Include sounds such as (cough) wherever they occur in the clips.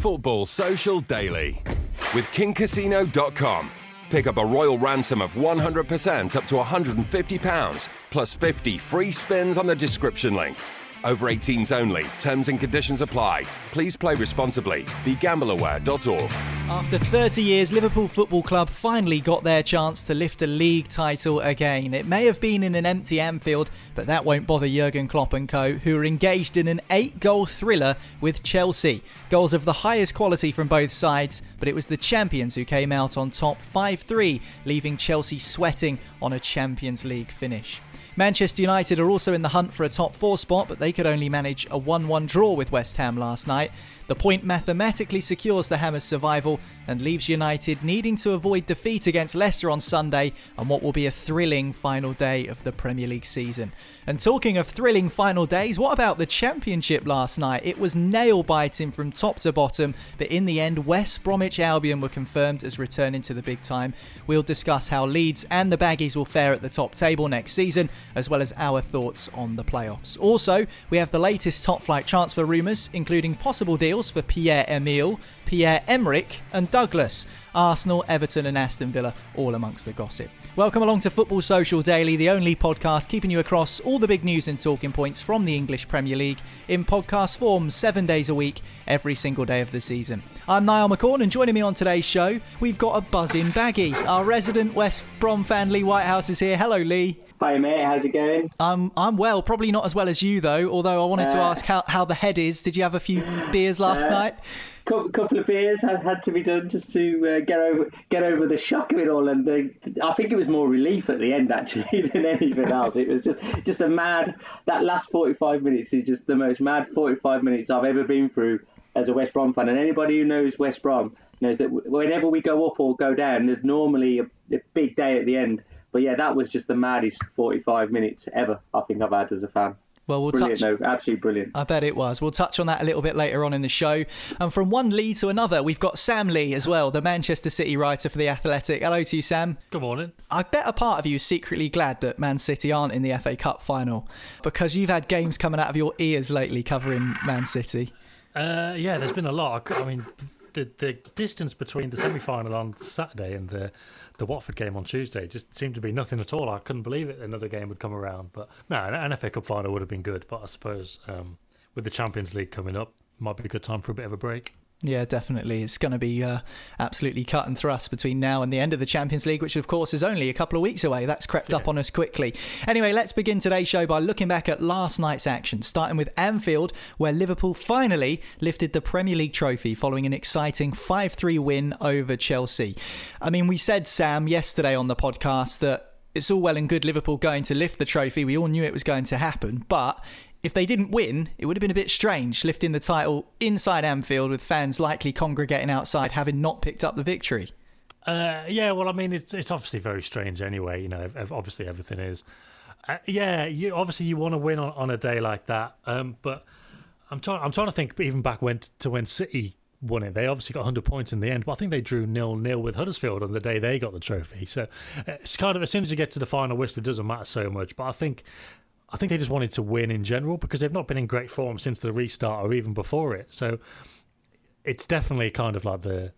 Football Social Daily with KingCasino.com. Pick up a royal ransom of 100% up to £150 plus 50 free spins on the description link. Over 18s only. Terms and conditions apply. Please play responsibly. BeGambleAware.org. After 30 years, Liverpool Football Club finally got their chance to lift a league title again. It may have been in an empty Anfield, but that won't bother Jurgen Klopp and co, who are engaged in an eight-goal thriller with Chelsea. Goals of the highest quality from both sides, but it was the champions who came out on top 5-3, leaving Chelsea sweating on a Champions League finish. Manchester United are also in the hunt for a top four spot, but they could only manage a 1 1 draw with West Ham last night. The point mathematically secures the Hammers' survival and leaves United needing to avoid defeat against Leicester on Sunday on what will be a thrilling final day of the Premier League season. And talking of thrilling final days, what about the Championship last night? It was nail biting from top to bottom, but in the end, West Bromwich Albion were confirmed as returning to the big time. We'll discuss how Leeds and the Baggies will fare at the top table next season, as well as our thoughts on the playoffs. Also, we have the latest top flight transfer rumours, including possible deals for Pierre Emile, Pierre Emerick, and Douglas. Arsenal, Everton, and Aston Villa all amongst the gossip. Welcome along to Football Social Daily, the only podcast keeping you across all the big news and talking points from the English Premier League in podcast form, seven days a week, every single day of the season. I'm Niall McCorn, and joining me on today's show, we've got a buzzing baggy. Our resident West Brom fan, Lee Whitehouse, is here. Hello, Lee. Hi mate, how's it going? Um, I'm well, probably not as well as you though. Although I wanted to ask how, how the head is. Did you have a few beers last Uh, night? Cou- couple of beers had, had to be done just to uh, get over get over the shock of it all, and the, I think it was more relief at the end actually (laughs) than anything else. It was just just a mad. That last 45 minutes is just the most mad 45 minutes I've ever been through as a West Brom fan, and anybody who knows West Brom knows that whenever we go up or go down, there's normally a, a big day at the end. But yeah, that was just the maddest 45 minutes ever I think I've had as a fan. Well, we'll brilliant, touch. no, absolutely brilliant. I bet it was. We'll touch on that a little bit later on in the show. And from one Lee to another, we've got Sam Lee as well, the Manchester City writer for The Athletic. Hello to you, Sam. Good morning. I bet a part of you is secretly glad that Man City aren't in the FA Cup final because you've had games coming out of your ears lately covering Man City. Uh, yeah, there's been a lot. I mean, the the distance between the semi final on Saturday and the the Watford game on Tuesday just seemed to be nothing at all. I couldn't believe it. Another game would come around, but no, an FA Cup final would have been good. But I suppose um, with the Champions League coming up, might be a good time for a bit of a break. Yeah, definitely. It's going to be uh, absolutely cut and thrust between now and the end of the Champions League, which of course is only a couple of weeks away. That's crept up on us quickly. Anyway, let's begin today's show by looking back at last night's action, starting with Anfield, where Liverpool finally lifted the Premier League trophy following an exciting 5 3 win over Chelsea. I mean, we said, Sam, yesterday on the podcast that it's all well and good Liverpool going to lift the trophy. We all knew it was going to happen, but if they didn't win, it would have been a bit strange lifting the title inside Anfield with fans likely congregating outside having not picked up the victory. Uh, yeah, well, I mean, it's it's obviously very strange anyway. You know, obviously everything is. Uh, yeah, you obviously you want to win on, on a day like that, um, but I'm trying. I'm trying to think even back when to when City won it. They obviously got 100 points in the end, but I think they drew nil nil with Huddersfield on the day they got the trophy. So uh, it's kind of as soon as you get to the final whistle, it doesn't matter so much. But I think. I think they just wanted to win in general because they've not been in great form since the restart or even before it. So it's definitely kind of like the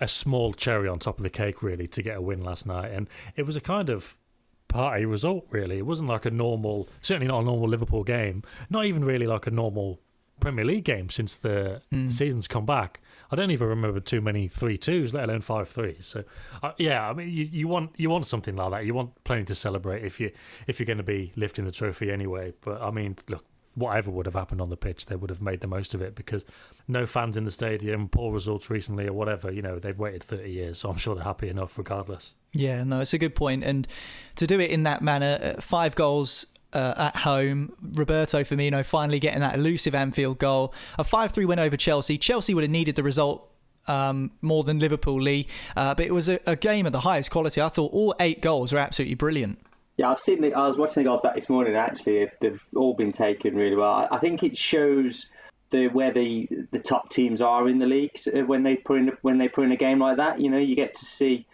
a small cherry on top of the cake, really, to get a win last night. And it was a kind of party result, really. It wasn't like a normal, certainly not a normal Liverpool game, not even really like a normal Premier League game since the mm. season's come back. I don't even remember too many three twos, let alone five threes. So, uh, yeah, I mean, you, you want you want something like that. You want plenty to celebrate if you if you're going to be lifting the trophy anyway. But I mean, look, whatever would have happened on the pitch, they would have made the most of it because no fans in the stadium, poor results recently, or whatever. You know, they've waited 30 years, so I'm sure they're happy enough regardless. Yeah, no, it's a good point. And to do it in that manner, uh, five goals uh, at home. Roberto Firmino finally getting that elusive Anfield goal. A 5 3 win over Chelsea. Chelsea would have needed the result um, more than Liverpool, Lee. Uh, but it was a, a, game of the highest quality. I thought all eight goals were absolutely brilliant. Yeah, I've seen the. I was watching the goals back this morning. Actually, they've all been taken really well. I think it shows the where the the top teams are in the league when they put in when they put in a game like that. You know, you get to see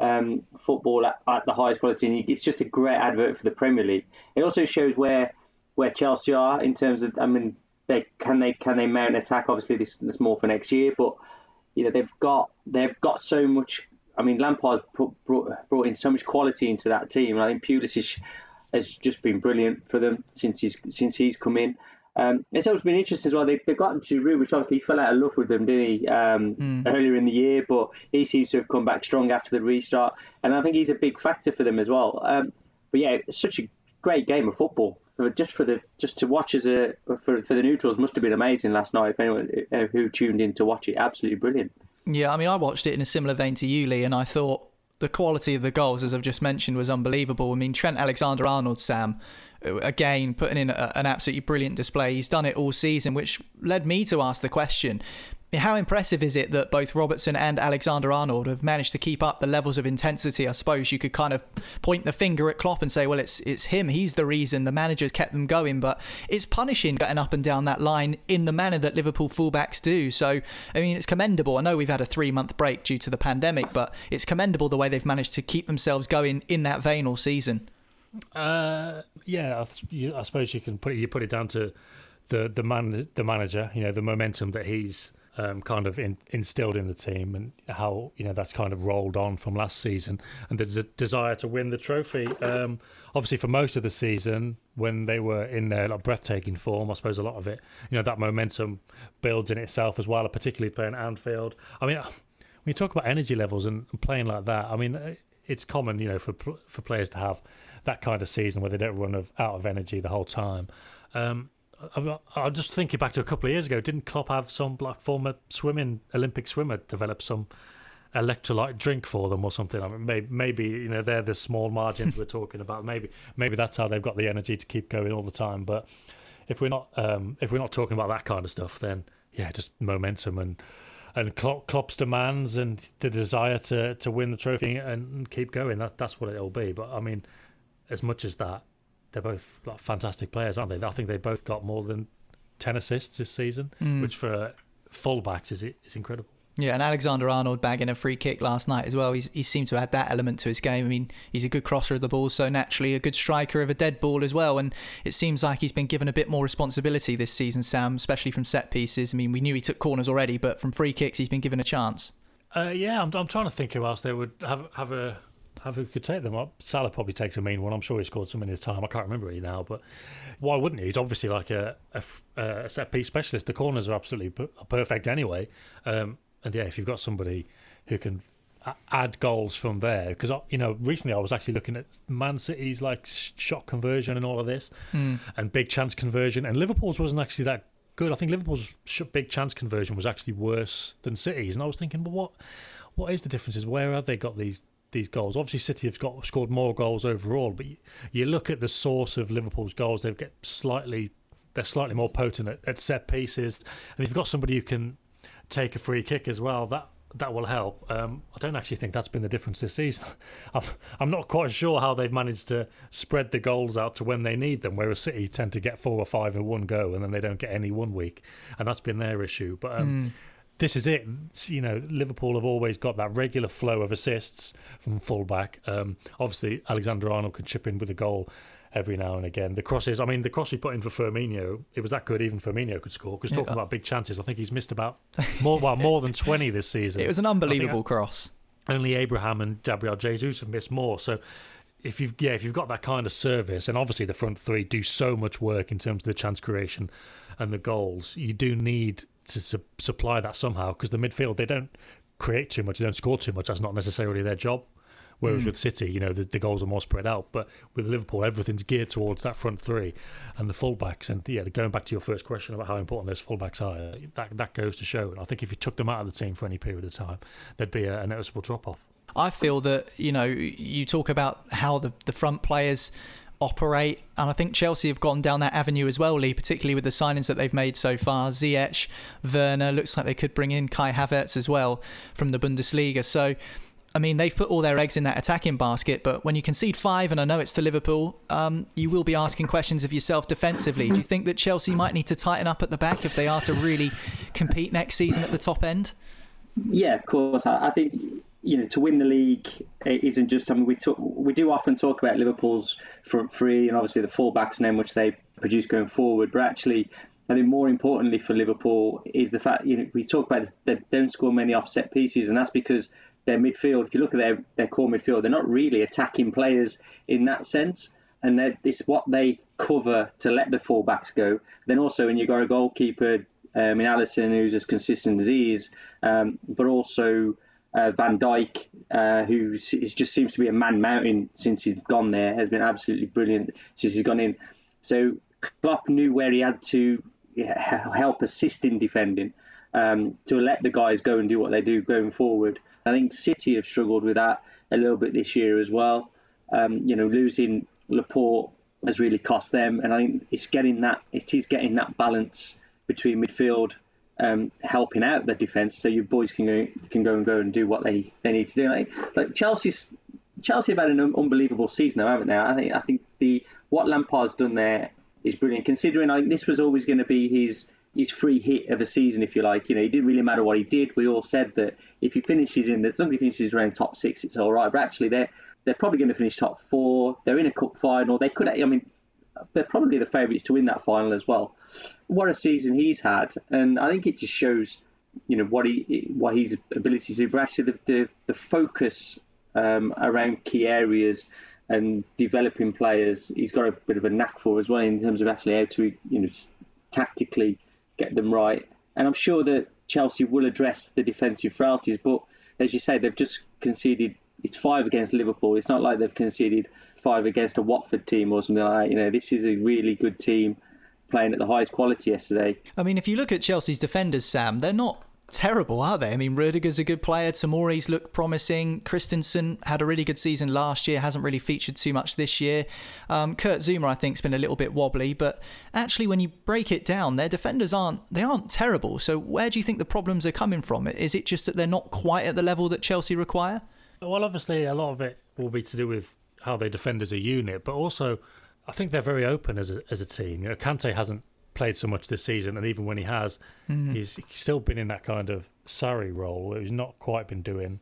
um, football at, at, the highest quality, and it's just a great advert for the Premier League. It also shows where where Chelsea are in terms of. I mean, they can they can they mount an attack? Obviously, this, this more for next year, but you know they've got they've got so much. I mean, Lampard brought, brought in so much quality into that team, and I think Pulisic has just been brilliant for them since he's since he's come in. Um, it's always been interesting as well. They, they got Giroud, which obviously fell out of love with them, didn't he, um, mm. earlier in the year? But he seems to have come back strong after the restart, and I think he's a big factor for them as well. Um, but yeah, it's such a great game of football. Just for the just to watch as a for for the neutrals must have been amazing last night. If anyone uh, who tuned in to watch it, absolutely brilliant. Yeah, I mean, I watched it in a similar vein to you, Lee, and I thought the quality of the goals, as I've just mentioned, was unbelievable. I mean, Trent Alexander Arnold, Sam, again putting in a, an absolutely brilliant display. He's done it all season, which led me to ask the question how impressive is it that both Robertson and Alexander Arnold have managed to keep up the levels of intensity? I suppose you could kind of point the finger at Klopp and say, well, it's it's him. He's the reason the manager's kept them going. But it's punishing getting up and down that line in the manner that Liverpool fullbacks do. So, I mean, it's commendable. I know we've had a three month break due to the pandemic, but it's commendable the way they've managed to keep themselves going in that vein all season. Uh, yeah, I, I, suppose you can put it, you put it down to the the man the manager. You know, the momentum that he's um, kind of in, instilled in the team, and how you know that's kind of rolled on from last season, and the desire to win the trophy. Um, obviously, for most of the season, when they were in their like, breathtaking form, I suppose a lot of it, you know, that momentum builds in itself as well, particularly playing Anfield. I mean, when you talk about energy levels and playing like that, I mean, it's common, you know, for for players to have that kind of season where they don't run of, out of energy the whole time. Um, I'm, I'm just thinking back to a couple of years ago. Didn't Klopp have some like former swimming Olympic swimmer develop some electrolyte drink for them or something? I mean, maybe, maybe you know they're the small margins (laughs) we're talking about. Maybe maybe that's how they've got the energy to keep going all the time. But if we're not um, if we're not talking about that kind of stuff, then yeah, just momentum and and Klopp, Klopp's demands and the desire to to win the trophy and keep going. That that's what it'll be. But I mean as much as that, they're both like, fantastic players, aren't they? I think they both got more than ten assists this season, mm. which for fullbacks is is incredible. Yeah, and Alexander Arnold bagging a free kick last night as well. He's, he seemed to add that element to his game. I mean, he's a good crosser of the ball, so naturally a good striker of a dead ball as well. And it seems like he's been given a bit more responsibility this season, Sam, especially from set pieces. I mean, we knew he took corners already, but from free kicks, he's been given a chance. Uh, yeah, I'm, I'm trying to think who else they would have have a have who could take them up. Salah probably takes a mean one. I'm sure he scored some in his time. I can't remember it now, but why wouldn't he? He's obviously like a, a, a set piece specialist. The corners are absolutely perfect anyway. Um, and yeah, if you've got somebody who can add goals from there, because you know recently I was actually looking at Man City's like shot conversion and all of this, mm. and big chance conversion, and Liverpool's wasn't actually that good. I think Liverpool's big chance conversion was actually worse than City's, and I was thinking, well, what what is the differences? Where have they got these these goals. Obviously, City have got scored more goals overall, but you, you look at the source of Liverpool's goals; they get slightly they're slightly more potent at, at, set pieces. And if you've got somebody who can take a free kick as well, that that will help. Um, I don't actually think that's been the difference this season. (laughs) I'm, I'm not quite sure how they've managed to spread the goals out to when they need them, whereas City tend to get four or five in one go and then they don't get any one week, and that's been their issue. But um, mm. This is it. You know, Liverpool have always got that regular flow of assists from fullback. Um, obviously, Alexander Arnold can chip in with a goal every now and again. The crosses, I mean, the cross he put in for Firmino, it was that good. Even Firmino could score. Because talking yeah. about big chances, I think he's missed about (laughs) more, well, more than twenty this season. It was an unbelievable cross. Only Abraham and Gabriel Jesus have missed more. So if you've yeah, if you've got that kind of service, and obviously the front three do so much work in terms of the chance creation and the goals, you do need to su- supply that somehow because the midfield they don't create too much, they don't score too much. That's not necessarily their job. Whereas mm. with City, you know, the, the, goals are more spread out. But with Liverpool, everything's geared towards that front three and the fullbacks. And yeah, going back to your first question about how important those fullbacks are, that that goes to show. And I think if you took them out of the team for any period of time, there'd be a, a noticeable drop off. I feel that you know you talk about how the the front players operate. And I think Chelsea have gone down that avenue as well, Lee, particularly with the signings that they've made so far. Ziyech, Werner, looks like they could bring in Kai Havertz as well from the Bundesliga. So I mean, they've put all their eggs in that attacking basket, but when you concede five, and I know it's to Liverpool, um, you will be asking questions of yourself defensively. Do you think that Chelsea might need to tighten up at the back if they are to really compete next season at the top end? Yeah, of course. I, think you know to win the league isn't just. I mean, we talk, we do often talk about Liverpool's front three and obviously the fullbacks and then which they produce going forward, but actually. I think more importantly for Liverpool is the fact you know we talk about they don't score many offset pieces, and that's because their midfield, if you look at their, their core midfield, they're not really attacking players in that sense. And it's what they cover to let the fullbacks go. Then also, when you've got a goalkeeper um, in Alisson who's as consistent as he is, um, but also uh, Van Dijk, uh, who just seems to be a man mountain since he's gone there, has been absolutely brilliant since he's gone in. So Klopp knew where he had to (laughs) help assist in defending um, to let the guys go and do what they do going forward. I think City have struggled with that a little bit this year as well. Um, you know, losing Laporte has really cost them, and I think it's getting that it is getting that balance between midfield um, helping out the defence, so your boys can go can go and go and do what they, they need to do. Like, like Chelsea's Chelsea have had an unbelievable season, though, haven't they? I think I think the what Lampard's done there is brilliant, considering think this was always going to be his his free hit of a season, if you like. You know, it didn't really matter what he did. We all said that if he finishes in, as he finishes around top six, it's all right. But actually, they're they're probably going to finish top four. They're in a cup final. They could, I mean, they're probably the favourites to win that final as well. What a season he's had, and I think it just shows, you know, what he what his ability to actually, the the, the focus um, around key areas and developing players, he's got a bit of a knack for as well in terms of actually how to, you know, tactically get them right. And I'm sure that Chelsea will address the defensive frailties, but as you say, they've just conceded. It's five against Liverpool. It's not like they've conceded five against a Watford team or something like that. You know, this is a really good team playing at the highest quality yesterday. I mean, if you look at Chelsea's defenders, Sam, they're not terrible, are they? I mean, Rudiger's a good player. Tomori's looked promising. Christensen had a really good season last year, hasn't really featured too much this year. Um, Kurt Zouma, I think, has been a little bit wobbly, but actually, when you break it down, their defenders aren't they aren't terrible. So, where do you think the problems are coming from? Is it just that they're not quite at the level that Chelsea require? Well, obviously, a lot of it will be to do with how they defend as a unit, but also. I think they're very open as a as a team. You know, Kante hasn't played so much this season, and even when he has, mm. he's still been in that kind of Sarri role where he's not quite been doing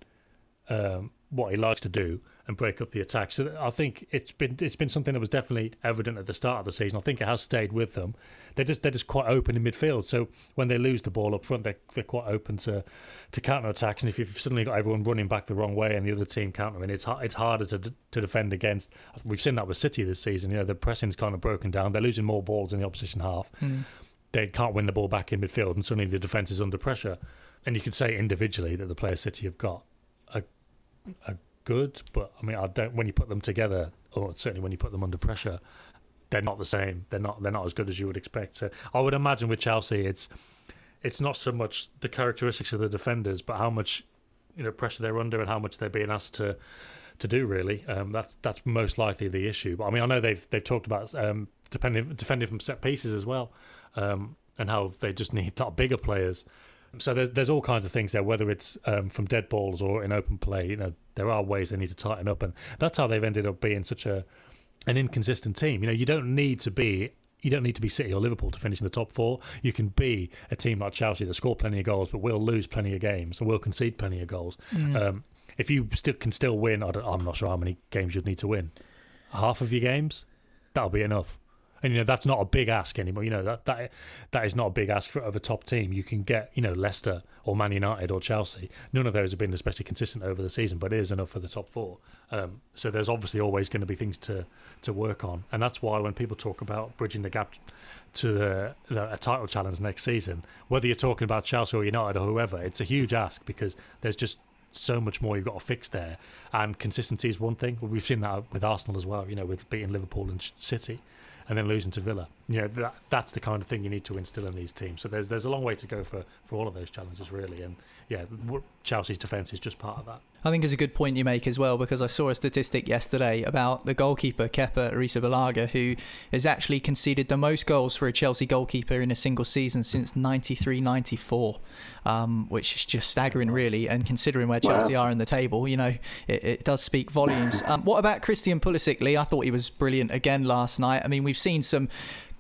um, what he likes to do and break up the attack. So I think it's been it's been something that was definitely evident at the start of the season. I think it has stayed with them. They're just they're just quite open in midfield. So when they lose the ball up front, they're they're quite open to to counter attacks. And if you've suddenly got everyone running back the wrong way and the other team countering, it's it's harder to to defend against. We've seen that with City this season. You know the pressing's kind of broken down. They're losing more balls in the opposition half. Mm. They can't win the ball back in midfield, and suddenly the defence is under pressure. And you could say individually that the players City have got a a good, but I mean, I don't. When you put them together, or certainly when you put them under pressure, they're not the same. They're not. They're not as good as you would expect. So I would imagine with Chelsea, it's it's not so much the characteristics of the defenders, but how much you know pressure they're under and how much they're being asked to to do. Really, um, that's that's most likely the issue. But I mean, I know they've they've talked about um, depending defending from set pieces as well, um, and how they just need that bigger players So there's there's all kinds of things there, whether it's um, from dead balls or in open play. You know, there are ways they need to tighten up, and that's how they've ended up being such a an inconsistent team. You know, you don't need to be you don't need to be City or Liverpool to finish in the top four. You can be a team like Chelsea that score plenty of goals, but will lose plenty of games and will concede plenty of goals. Mm. Um, if you still can still win, I am not sure how many games you'd need to win. Half of your games, that'll be enough. And you know that's not a big ask anymore. You know that that that is not a big ask for, of a top team. You can get you know Leicester or Man United or Chelsea. None of those have been especially consistent over the season, but it is enough for the top four. Um, so there's obviously always going to be things to to work on, and that's why when people talk about bridging the gap to the, the, a title challenge next season, whether you're talking about Chelsea or United or whoever, it's a huge ask because there's just so much more you've got to fix there. And consistency is one thing. We've seen that with Arsenal as well, you know, with beating Liverpool and City and then losing to Villa. You know, that, that's the kind of thing you need to instill in these teams. So there's there's a long way to go for, for all of those challenges, really. And yeah, Chelsea's defence is just part of that. I think it's a good point you make as well because I saw a statistic yesterday about the goalkeeper Kepa Arrizabalaga who has actually conceded the most goals for a Chelsea goalkeeper in a single season since 93-94, um, which is just staggering really. And considering where Chelsea wow. are in the table, you know, it, it does speak volumes. Um, what about Christian Pulisic, Lee? I thought he was brilliant again last night. I mean, we've seen some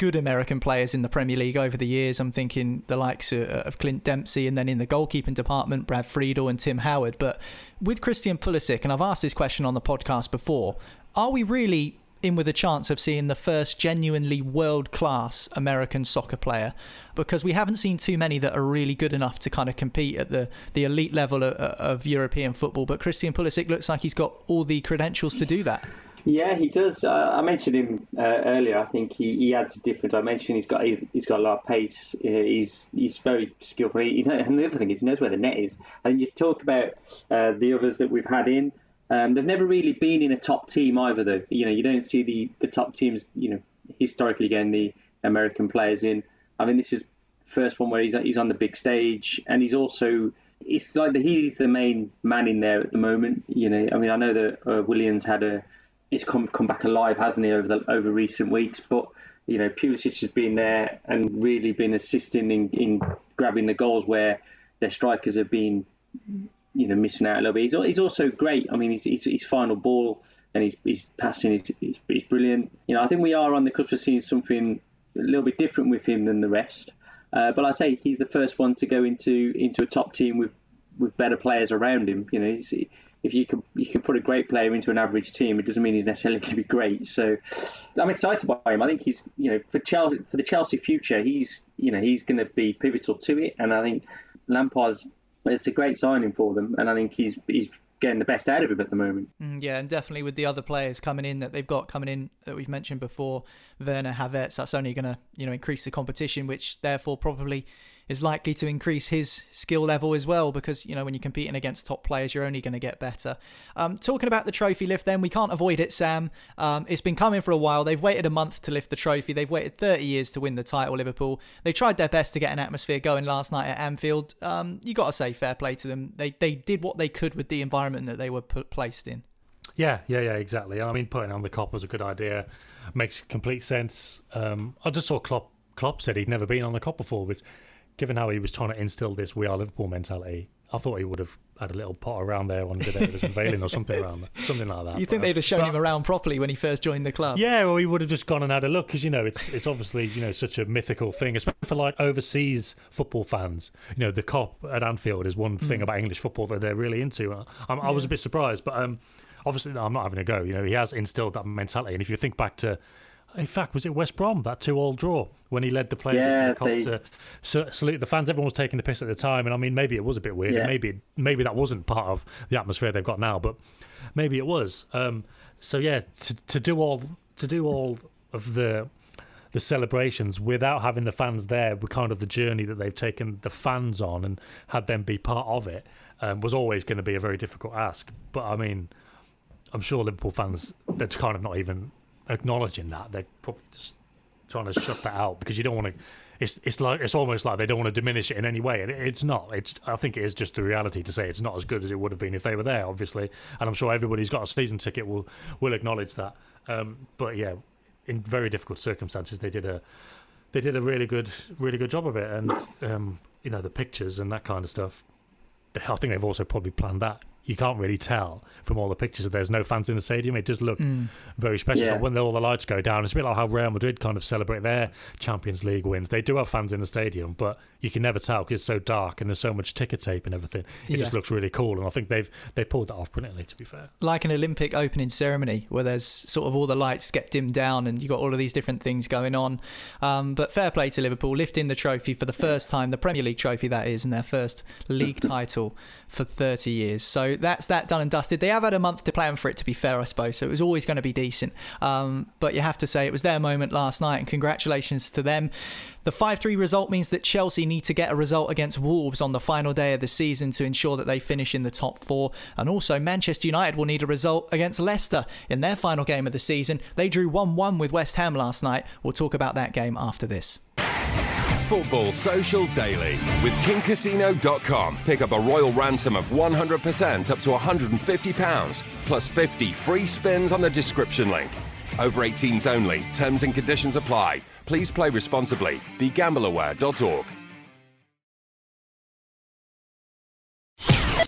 good American players in the Premier League over the years. I'm thinking the likes of Clint Dempsey, and then in the goalkeeping department, Brad Friedel and Tim Howard. But with Christian Pulisic, and I've asked this question on the podcast before, are we really in with a chance of seeing the first genuinely world class American soccer player because we haven't seen too many that are really good enough to kind of compete at the, the elite level of, of European football. But Christian Pulisic looks like he's got all the credentials to do that. Yeah, he does. Uh, I mentioned him uh, earlier. I think he, he adds a different dimension. He's got he's got a lot of pace. He's he's very skillful. He, and the other thing is he knows where the net is. And you talk about uh, the others that we've had in. Um, they've never really been in a top team either, though. You know, you don't see the, the top teams. You know, historically getting the American players in. I mean, this is first one where he's he's on the big stage, and he's also it's like the, he's the main man in there at the moment. You know, I mean, I know that uh, Williams had a he's come come back alive, hasn't he, over the over recent weeks? But you know, Pulisic has been there and really been assisting in, in grabbing the goals where their strikers have been, you know, missing out a little bit. He's, he's also great. I mean, his, his, final ball and his, his passing is, is, brilliant. You know, I think we are on the cusp of seeing something a little bit different with him than the rest. Uh, but I say he's the first one to go into into a top team with with better players around him. You know, he's, if you can you can put a great player into an average team, it doesn't mean he's necessarily going to be great. So I'm excited by him. I think he's you know for Chelsea for the Chelsea future, he's you know he's going to be pivotal to it. And I think Lampard's it's a great signing for them, and I think he's he's getting the best out of him at the moment. Mm, yeah, and definitely with the other players coming in that they've got coming in that we've mentioned before, Werner Havertz, that's only going to you know increase the competition, which therefore probably is likely to increase his skill level as well because you know when you're competing against top players you're only going to get better. Um, talking about the trophy lift then we can't avoid it sam. Um, it's been coming for a while. They've waited a month to lift the trophy. They've waited 30 years to win the title liverpool. They tried their best to get an atmosphere going last night at anfield. Um, you got to say fair play to them. They, they did what they could with the environment that they were put, placed in. Yeah yeah yeah exactly. I mean putting on the Kop was a good idea. Makes complete sense. Um, i just saw klopp Klopp said he'd never been on the Kop before, which given how he was trying to instill this "We Are Liverpool" mentality, I thought he would have had a little pot around there on the day of was unveiling or something around something like that. You think but, they'd have shown but, him around properly when he first joined the club? Yeah, or he would have just gone and had a look because you know it's it's obviously you know such a mythical thing, especially for like overseas football fans. You know, the Kop at Anfield is one thing mm. about English football that they're really into. I, I, I was a bit surprised, but um, obviously no, I'm not having a go. You know, he has instilled that mentality, and if you think back to in fact, was it West Brom that two-all draw when he led the players yeah, up to the they... to salute the fans? Everyone was taking the piss at the time, and I mean, maybe it was a bit weird, yeah. and maybe maybe that wasn't part of the atmosphere they've got now, but maybe it was. Um, so yeah, to, to do all to do all of the the celebrations without having the fans there, with kind of the journey that they've taken the fans on and had them be part of it, um, was always going to be a very difficult ask. But I mean, I'm sure Liverpool fans they're kind of not even acknowledging that. They're probably just trying to shut that out because you don't want to. It's it's like it's almost like they don't want to diminish it in any way, and it's not. It's I think it is just the reality to say it's not as good as it would have been if they were there, obviously. And I'm sure everybody who's got a season ticket will will acknowledge that. Um, but yeah, in very difficult circumstances, they did a they did a really good really good job of it, and um, you know the pictures and that kind of stuff. I think they've also probably planned that you can't really tell from all the pictures that there's no fans in the stadium. It does look mm. very special. Yeah. when all the lights go down, it's a bit like how Real Madrid kind of celebrate their Champions League wins. They do have fans in the stadium, but you can never tell because it's so dark and there's so much ticker tape and everything. It yeah. just looks really cool, and I think they've they pulled that off brilliantly. To be fair, like an Olympic opening ceremony where there's sort of all the lights get dimmed down and you have got all of these different things going on. Um, but fair play to Liverpool lifting the trophy for the first time, the Premier League trophy that is, and their first league (coughs) title for 30 years. So that's that done and dusted. They have had a month to plan for it, to be fair, I suppose. So it was always going to be decent. Um, but you have to say it was their moment last night, and congratulations to them. The 5 3 result means that Chelsea need to get a result against Wolves on the final day of the season to ensure that they finish in the top four. And also, Manchester United will need a result against Leicester in their final game of the season. They drew 1 1 with West Ham last night. We'll talk about that game after this. Football Social Daily with KingCasino.com. Pick up a royal ransom of 100% up to £150 plus 50 free spins on the description link. Over 18s only. Terms and conditions apply. Please play responsibly. BeGambleAware.org.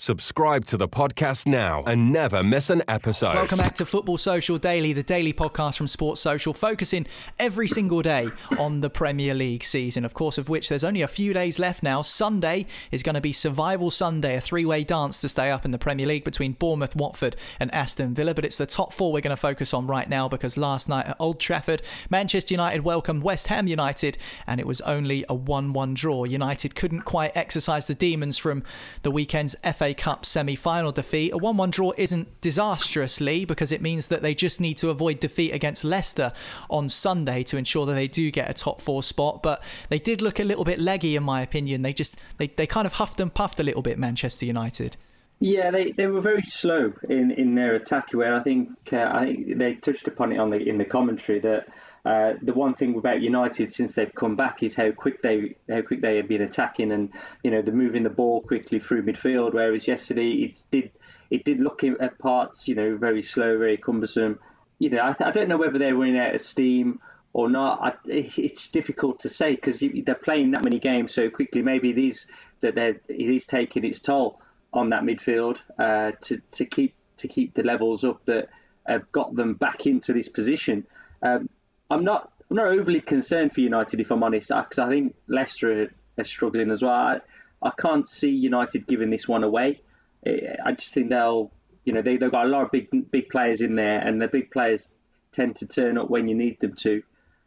Subscribe to the podcast now and never miss an episode. Welcome back to Football Social Daily, the daily podcast from Sports Social, focusing every single day on the Premier League season, of course, of which there's only a few days left now. Sunday is going to be Survival Sunday, a three way dance to stay up in the Premier League between Bournemouth, Watford, and Aston Villa. But it's the top four we're going to focus on right now because last night at Old Trafford, Manchester United welcomed West Ham United, and it was only a 1 1 draw. United couldn't quite exercise the demons from the weekend's FA Cup semi final defeat. A 1 1 draw isn't disastrously because it means that they just need to avoid defeat against Leicester on Sunday to ensure that they do get a top four spot. But they did look a little bit leggy, in my opinion. They just they, they kind of huffed and puffed a little bit, Manchester United. Yeah, they, they were very slow in, in their attack. Where I think uh, I think they touched upon it on the in the commentary that uh, the one thing about United since they've come back is how quick they how quick they have been attacking, and you know they're moving the ball quickly through midfield. Whereas yesterday it did it did look at parts you know very slow, very cumbersome. You know I, I don't know whether they're running out of steam or not. I, it's difficult to say because they're playing that many games so quickly. Maybe it is that they're it is taking its toll on that midfield uh, to to keep to keep the levels up that have got them back into this position. Um, I'm not I'm not overly concerned for United if I'm honest, because I think Leicester are, struggling as well. I, I, can't see United giving this one away. I just think they'll, you know, they, they've got a lot of big big players in there, and the big players tend to turn up when you need them to.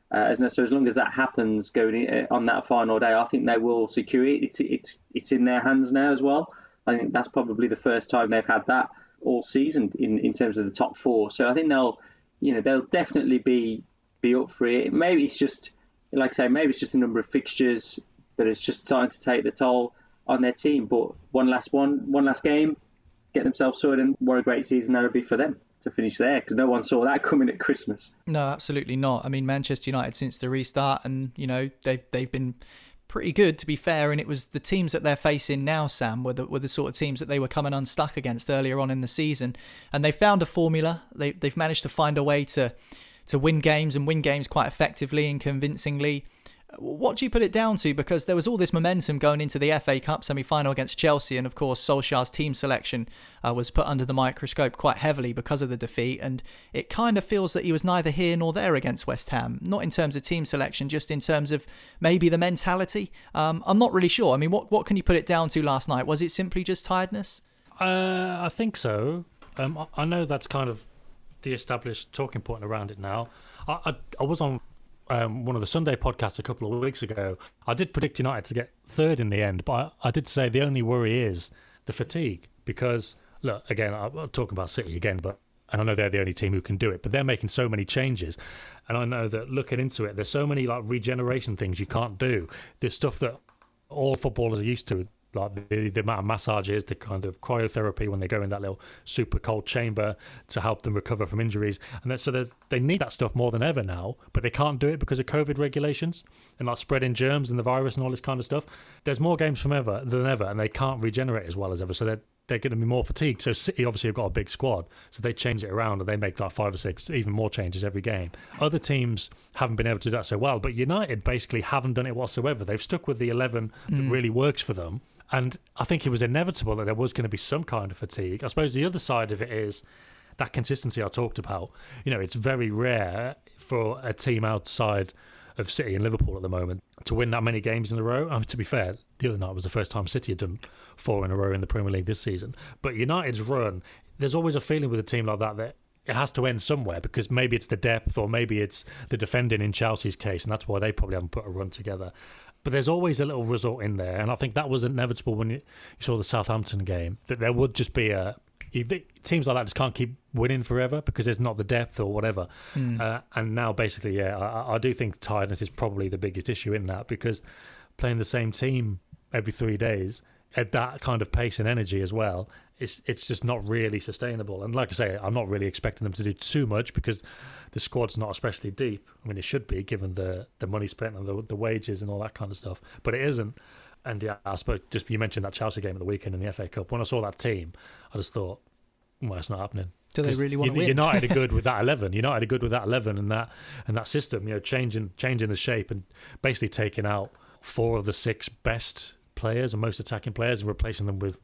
Uh, so as long as that happens going in, uh, on that final day, I think they will secure it. It's, it's it's in their hands now as well. I think that's probably the first time they've had that all season in, in terms of the top four. So I think they'll, you know, they'll definitely be be up for it. Maybe it's just, like I say, maybe it's just a number of fixtures that it's just starting to take the toll on their team. But one last one, one last game, get themselves sorted, and what a great season that would be for them to finish there because no one saw that (laughs) coming at Christmas. No, absolutely not. I mean, Manchester United since the restart, and you know they've they've been pretty good to be fair. And it was the teams that they're facing now, Sam, were the, were the sort of teams that they were coming unstuck against earlier on in the season, and they found a formula. They they've managed to find a way to to win games and win games quite effectively and convincingly. What do you put it down to? Because there was all this momentum going into the FA Cup semi final against Chelsea, and of course, Solskjaer's team selection uh, was put under the microscope quite heavily because of the defeat. And it kind of feels that he was neither here nor there against West Ham, not in terms of team selection, just in terms of maybe the mentality. Um, I'm not really sure. I mean, what, what can you put it down to last night? Was it simply just tiredness? Uh, I think so. Um, I know that's kind of the established talking point around it now. I, I, I was on um, one of the Sunday podcasts a couple of weeks ago. I did predict United to get third in the end, but I, I did say the only worry is the fatigue because look again. I'm talking about City again, but and I know they're the only team who can do it, but they're making so many changes. And I know that looking into it, there's so many like regeneration things you can't do. There's stuff that all footballers are used to like the, the amount of massages, the kind of cryotherapy when they go in that little super cold chamber to help them recover from injuries, and that, so they need that stuff more than ever now, but they can't do it because of COVID regulations and like spreading germs and the virus and all this kind of stuff. There's more games from ever than ever, and they can't regenerate as well as ever. So they're they're going to be more fatigued. So City obviously have got a big squad, so they change it around and they make like five or six, even more changes every game. Other teams haven't been able to do that so well, but United basically haven't done it whatsoever. They've stuck with the eleven that Mm. really works for them, and I think it was inevitable that there was going to be some kind of fatigue. I suppose the other side of it is that consistency I talked about. You know, it's very rare for a team outside of City and Liverpool at the moment to win that many games in a row. Um, to be fair, the other night was the first time City had done four in a row in the Premier League this season. But United's run, there's always a feeling with a team like that that it has to end somewhere because maybe it's the depth or maybe it's the defending in Chelsea's case, and that's why they probably haven't put a run together. But there's always a little result in there, and I think that was inevitable when you, you saw the Southampton game that there would just be a teams like that just can't keep winning forever because there's not the depth or whatever. Mm. Uh, and now, basically, yeah, I, I do think tiredness is probably the biggest issue in that because playing the same team every three days at that kind of pace and energy as well, it's it's just not really sustainable. And like I say, I'm not really expecting them to do too much because the squad's not especially deep. I mean, it should be given the the money spent and the the wages and all that kind of stuff, but it isn't. And yeah, I suppose just you mentioned that Chelsea game at the weekend in the FA Cup. When I saw that team, I just thought, well, it's not happening. Do they really want to win? United are good (laughs) with that eleven. United are good with that eleven and that and that system. You know, changing changing the shape and basically taking out four of the six best players and most attacking players and replacing them with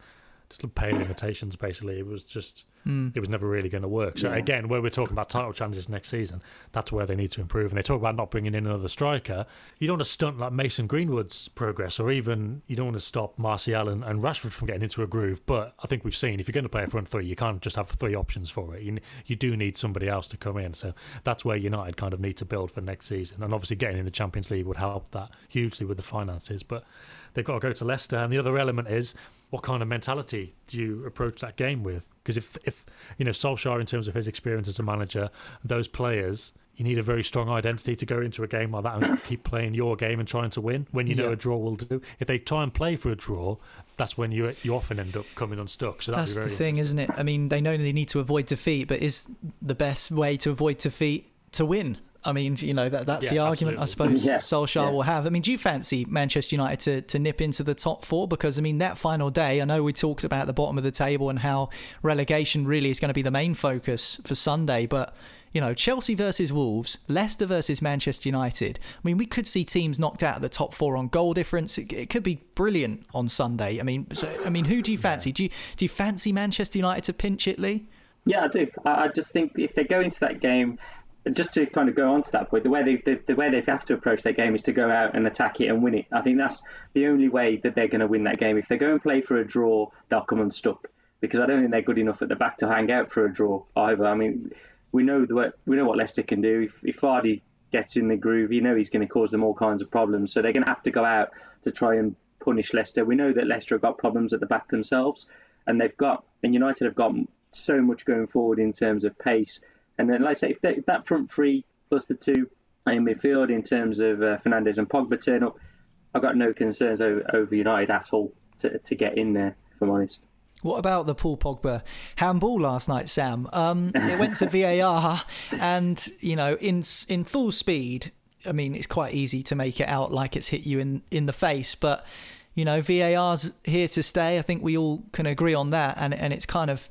just pale imitations. Basically, it was just Mm. it was never really going to work. So Yeah. again, where we're talking about title challenges next season, that's where they need to improve. And they talk about not bringing in another striker. You don't want to stunt like Mason Greenwood's progress, or even you don't want to stop Martial and, and Rashford from getting into a groove. But I think we've seen if you're going to play a front three, you can't just have three options for it. You you do need somebody else to come in. So that's where United kind of need to build for next season. And obviously, getting in the Champions League would help that hugely with the finances. But they've got to go to Leicester. And the other element is what kind of mentality do you approach that game with? Because if, if you know Solskjaer, in terms of his experience as a manager, those players, you need a very strong identity to go into a game like that and keep playing your game and trying to win. When you know Yeah. a draw will do. If they try and play for a draw, that's when you you often end up coming unstuck. So That's be the thing, isn't it? I mean, they know they need to avoid defeat, but is the best way to avoid defeat to win? I mean, you know that that's Yeah, the argument I suppose Yeah, Solskjaer yeah. will have. I mean, do you fancy Manchester United to, to nip into the top four? Because I mean, that final day, I know we talked about the bottom of the table and how relegation really is going to be the main focus for Sunday, but you know, Chelsea versus Wolves, Leicester versus Manchester United. I mean, we could see teams knocked out of the top four on goal difference. It, it could be brilliant on Sunday. I mean, so I mean, who do you fancy? Do you do you fancy Manchester United to pinch it, Lee? Yeah, I do. I, I just think if they go into that game, just to kind of go on to that point, the way they the, the way they have to approach their game is to go out and attack it and win it. I think that's the only way that they're going to win that game. If they go and play for a draw, they'll come unstuck because I don't think they're good enough at the back to hang out for a draw either. I mean, we know the we know what Leicester can do. If, if Vardy gets in the groove, you know he's going to cause them all kinds of problems. So they're going to have to go out to try and punish Leicester. We know that Leicester have got problems at the back themselves, and they've got and United have got so much going forward in terms of pace. And then, like I say, if, they, if that front three plus the two in midfield in terms of uh, Fernandes and Pogba turn up, I've got no concerns over, over United at all to, to get in there. If I'm honest. What about the Paul Pogba handball last night, Sam? Um, it went to VAR, and you know, in in full speed. I mean, it's quite easy to make it out like it's hit you in in the face, but you know, VAR's here to stay. I think we all can agree on that, and and it's kind of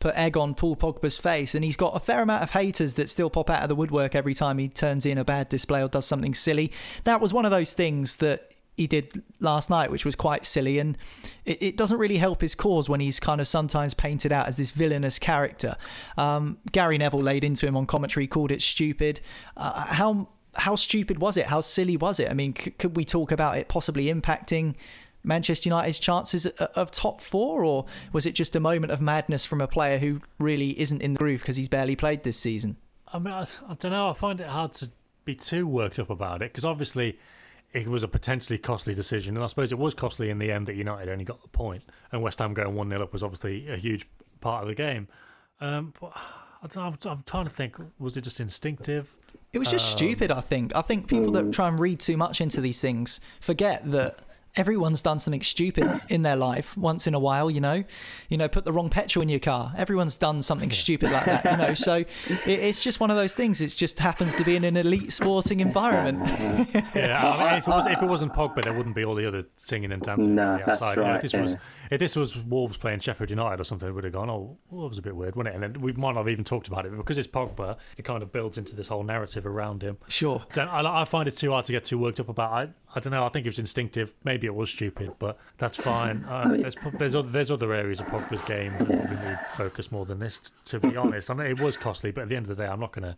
put egg on Paul Pogba's face, and he's got a fair amount of haters that still pop out of the woodwork every time he turns in a bad display or does something silly. That was one of those things that he did last night, which was quite silly, and it, it doesn't really help his cause when he's kind of sometimes painted out as this villainous character. Um, Gary Neville laid into him on commentary, called it stupid. Uh, how how stupid was it? How silly was it? I mean, c- could we talk about it possibly impacting Manchester United's chances of, of top four, or was it just a moment of madness from a player who really isn't in the groove because he's barely played this season? I mean, I, I don't know. I find it hard to be too worked up about it because obviously it was a potentially costly decision, and I suppose it was costly in the end that United only got the point, and West Ham going one 0 up was obviously a huge part of the game. Um, but I don't know, I'm, I'm trying to think. Was it just instinctive? It was just Um, stupid, I think. I think people that try and read too much into these things forget that everyone's done something stupid in their life once in a while you know? You know put the wrong petrol in your car. Everyone's done something stupid like that you know? So it, it's just one of those things. It just happens to be in an elite sporting environment. Yeah. (laughs) I mean, if, it was, if it wasn't Pogba there wouldn't be all the other singing and dancing No, on the that's outside. You know, if this yeah. was if this was Wolves playing Sheffield United or something it would have gone oh well, that was a bit weird wasn't it? And then we might not have even talked about it but because it's Pogba it kind of builds into this whole narrative around him. Sure. Then I, I find it too hard to get too worked up about. I, I don't know. I think it was instinctive. Maybe it was stupid, but that's (laughs) fine. Uh, there's prob- there's other, there's other areas of Pogba's game that probably need focus more than this. To be honest, I mean it was costly, but at the end of the day, I'm not going to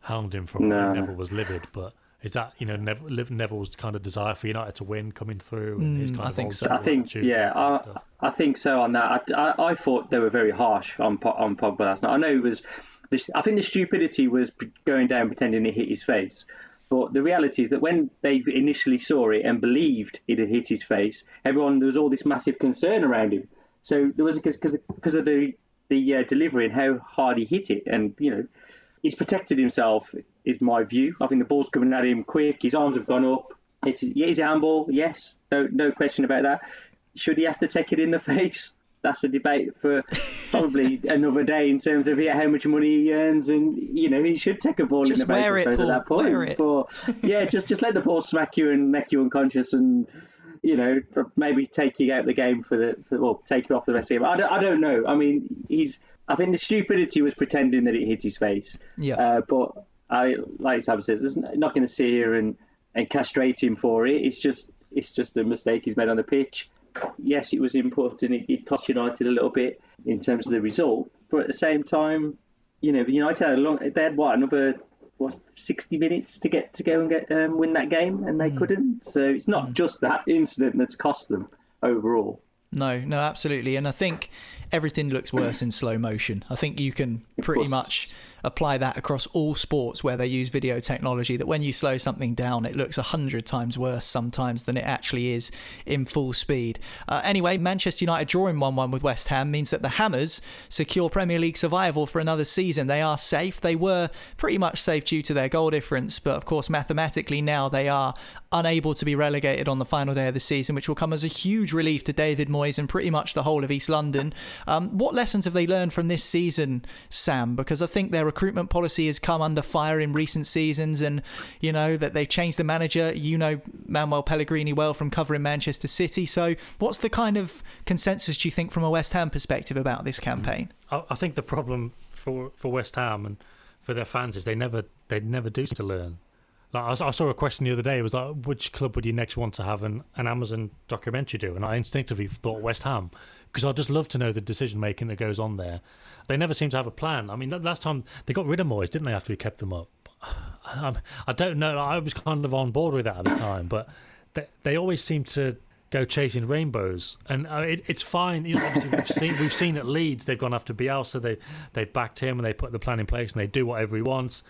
hound him for it. No. Neville was livid, but is that you know Nev- Liv- Neville's kind of desire for United to win coming through? And his Mm, kind I of think so. I think, yeah, that kind of I. I think so on that. I, I, I thought they were very harsh on on Pogba last night. I know it was, I think the stupidity was going down pretending it hit his face. But the reality is that when they initially saw it and believed it had hit his face, everyone there was all this massive concern around him. So there was because because of the the uh, delivery and how hard he hit it, and you know he's protected himself. Is my view. I think the ball's coming at him quick. His arms have gone up. It's yeah, he's a handball. Yes, no no question about that. Should he have to take it in the (laughs) face? That's a debate for probably (laughs) another day in terms of yeah, how much money he earns, and you know he should take a ball Just in the face wear I it, Paul, at that point. But yeah, (laughs) just just let the ball smack you and make you unconscious, and you know maybe take you out of the game for the for, well take you off the rest of the game. I don't, I don't know. I mean he's I think the stupidity was pretending that it hit his face. Yeah. Uh, but I like Sam says, n- not going to sit here and, and castrate him for it. It's just it's just a mistake he's made on the pitch. Yes, it was important. It, it cost United a little bit in terms of the result, but at the same time, you know, United had a long. They had what another what sixty minutes to get to go and get um, win that game, and they couldn't. So it's not just that incident that's cost them overall. No, no, absolutely. And I think everything looks worse in slow motion. I think you can pretty much apply that across all sports where they use video technology that when you slow something down, it looks a hundred times worse sometimes than it actually is in full speed. Uh, anyway, Manchester United drawing 1 1 with West Ham means that the Hammers secure Premier League survival for another season. They are safe. They were pretty much safe due to their goal difference, but of course, mathematically now they are unable to be relegated on the final day of the season, which will come as a huge relief to David Moyes and pretty much the whole of East London. Um, what lessons have they learned from this season, Sam? Because I think their recruitment policy has come under fire in recent seasons, and you know that they've changed the manager. You know Manuel Pellegrini well from covering Manchester City. So, what's the kind of consensus do you think from a West Ham perspective about this campaign? I, think the problem for for West Ham and for their fans is they never they never do to learn. Like I saw a question the other day. It was like, which club would you next want to have an, an Amazon documentary do? And I instinctively thought West Ham because I'd just love to know the decision making that goes on there. They never seem to have a plan. I mean, that last time they got rid of Moyes, didn't they? After he kept them up, (sighs) um, I don't know. I was kind of on board with that at the time, but they, they always seem to go chasing rainbows, and uh, it, it's fine. You know, obviously we've (laughs) seen we've seen at Leeds they've gone after Bielsa, they they've backed him and they put the plan in place and they do whatever he wants.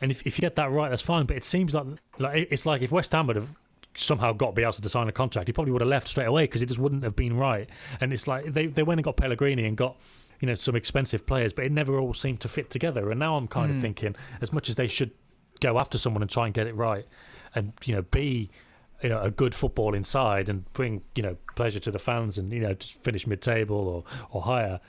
And if, if you get that right, that's fine. But it seems like like it's like if West Ham would have somehow got Bielsa to sign a contract, he probably would have left straight away because it just wouldn't have been right. And it's like they they went and got Pellegrini and got you know some expensive players, but it never all seemed to fit together. And now I'm kind of hmm. thinking, as much as they should go after someone and try and get it right, and you know be you know a good football inside and bring you know pleasure to the fans and you know just finish mid table or or higher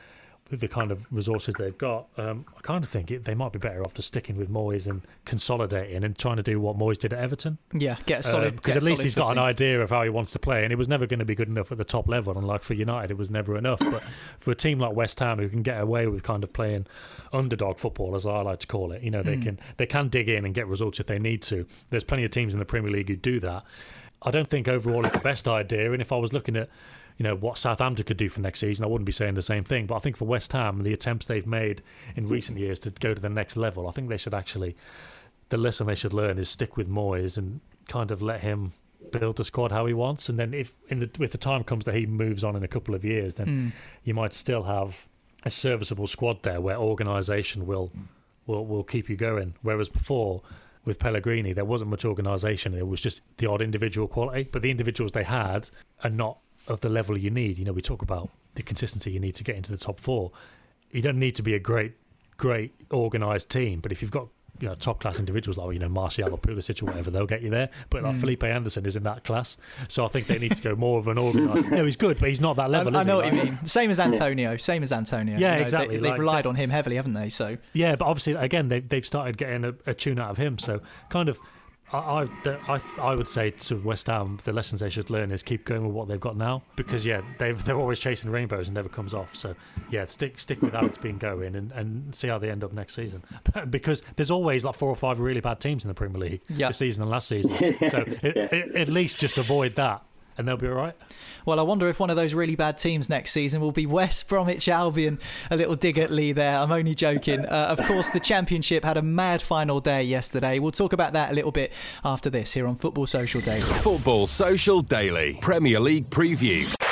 the kind of resources they've got. Um, I kind of think it, they might be better off just sticking with Moyes and consolidating and trying to do what Moyes did at Everton. Yeah, get a solid. because get at least he's got an idea of how he wants to play, and it was never going to be good enough at the top level. And like for United, it was never enough. But for a team like West Ham, who can get away with kind of playing underdog football, as I like to call it, you know, they Hmm. can they can dig in and get results if they need to. There's plenty of teams in the Premier League who do that. I don't think overall it's the best idea. And if I was looking at you know what Southampton could do for next season, I wouldn't be saying the same thing. But I think for West Ham, the attempts they've made in recent years to go to the next level, I think they should actually the lesson they should learn is stick with Moyes and kind of let him build the squad how he wants. And then if in the if the time comes that he moves on in a couple of years, then hmm. you might still have a serviceable squad there where organisation will will will keep you going. Whereas before with Pellegrini, there wasn't much organisation. It was just the odd individual quality, but the individuals they had are not of the level you need. You know, we talk about the consistency you need to get into the top four. You don't need to be a great, great organised team, but if you've got you know, top class individuals like you know Martial or Pulisic or whatever, they'll get you there. But like Mm. Felipe Anderson is in that class, so I think they need to go more of an organised. (laughs) no, he's good, but he's not that level. I, I know he? what you mean. Same as Antonio. Same as Antonio. Yeah, You know, exactly, They, have like relied on him heavily, haven't they? So Yeah, but obviously, again, they've they've started getting a, a tune out of him. So kind of, I I, I would say to West Ham, the lessons they should learn is keep going with what they've got now because mm. yeah, they've (laughs) they're always chasing rainbows and never comes off. So yeah, stick stick with how it's been going and, and see how they end up next season. (laughs) because there's always like four or five really bad teams in the Premier League Yeah. this season and last season. (laughs) So it, it, at least just avoid that. And they'll be all right. Well, I wonder if one of those really bad teams next season will be West Bromwich Albion. A little dig at Lee there. I'm only joking. (laughs) Uh, of course, the Championship had a mad final day yesterday. We'll talk about that a little bit after this here on Football Social Daily. Football Social Daily Premier League Preview.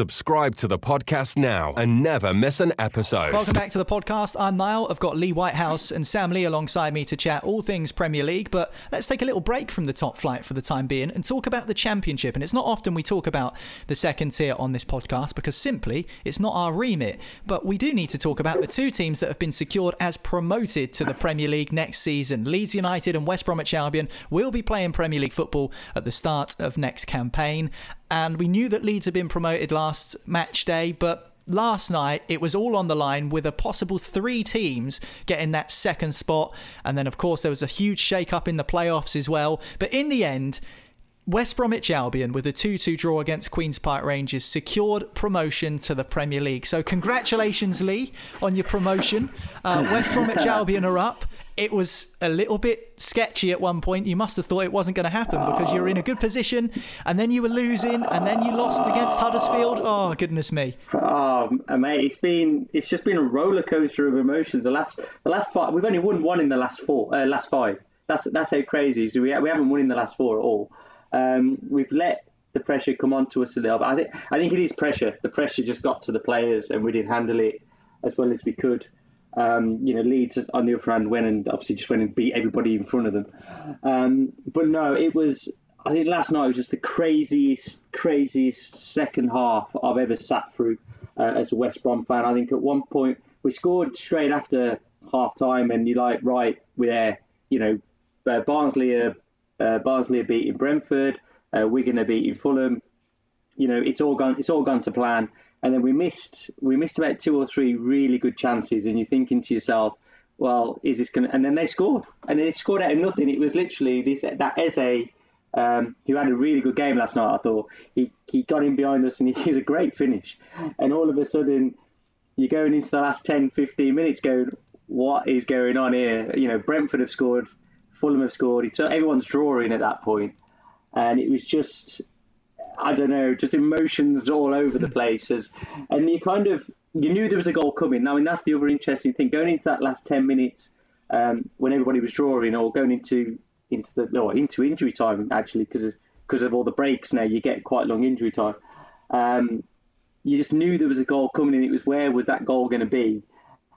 Subscribe to the podcast now and never miss an episode. Welcome back to the podcast. I'm Niall. I've got Lee Whitehouse and Sam Lee alongside me to chat all things Premier League. But let's take a little break from the top flight for the time being and talk about the Championship. And it's not often we talk about the second tier on this podcast because simply it's not our remit. But we do need to talk about the two teams that have been secured as promoted to the Premier League next season. Leeds United and West Bromwich Albion will be playing Premier League football at the start of next campaign. And we knew that Leeds had been promoted last match day, but last night it was all on the line with a possible three teams getting that second spot. And then, of course, there was a huge shake up in the playoffs as well. But in the end, West Bromwich Albion, with a 2 2 draw against Queen's Park Rangers, secured promotion to the Premier League. So, congratulations, Lee, on your promotion. Uh, West Bromwich (laughs) Albion are up. It was a little bit sketchy at one point. You must have thought it wasn't going to happen because you were in a good position and then you were losing and then you lost against Huddersfield. Oh, goodness me. Oh, mate, it's been it's just been a roller coaster of emotions. The last the last five, we've only won one in the last four, uh, last five. That's that's how crazy. So we we haven't won in the last four at all. Um, we've let the pressure come on to us a little. But I think I think it is pressure. The pressure just got to the players, and we didn't handle it as well as we could. Um, you know, Leeds on the other hand went and obviously just went and beat everybody in front of them. Um, but no, it was. I think last night was just the craziest, craziest second half I've ever sat through uh, as a West Brom fan. I think at one point we scored straight after half time, and you're like, right, we're there. You know, uh, Barnsley are uh, Barnsley are beating Brentford, uh, Wigan are beating Fulham. You know, it's all gone. It's all gone to plan. And then we missed we missed about two or three really good chances, and you're thinking to yourself, well, is this going? to... And then they scored, and they scored out of nothing. It was literally this that Eze, um, who had a really good game last night. I thought he he got in behind us, and he (laughs) had a great finish. And all of a sudden, you're going into the last 10, 15 minutes, going, what is going on here? You know, Brentford have scored, Fulham have scored. It's, everyone's drawing at that point, and it was just. I don't know, just emotions all over the place. As, and you kind of you knew there was a goal coming. Now I mean, that's the other interesting thing. Going into that last ten minutes, um, when everybody was drawing, or going into into the or into injury time actually, because because of all the breaks now, you get quite long injury time. Um, you just knew there was a goal coming, and it was where was that goal going to be?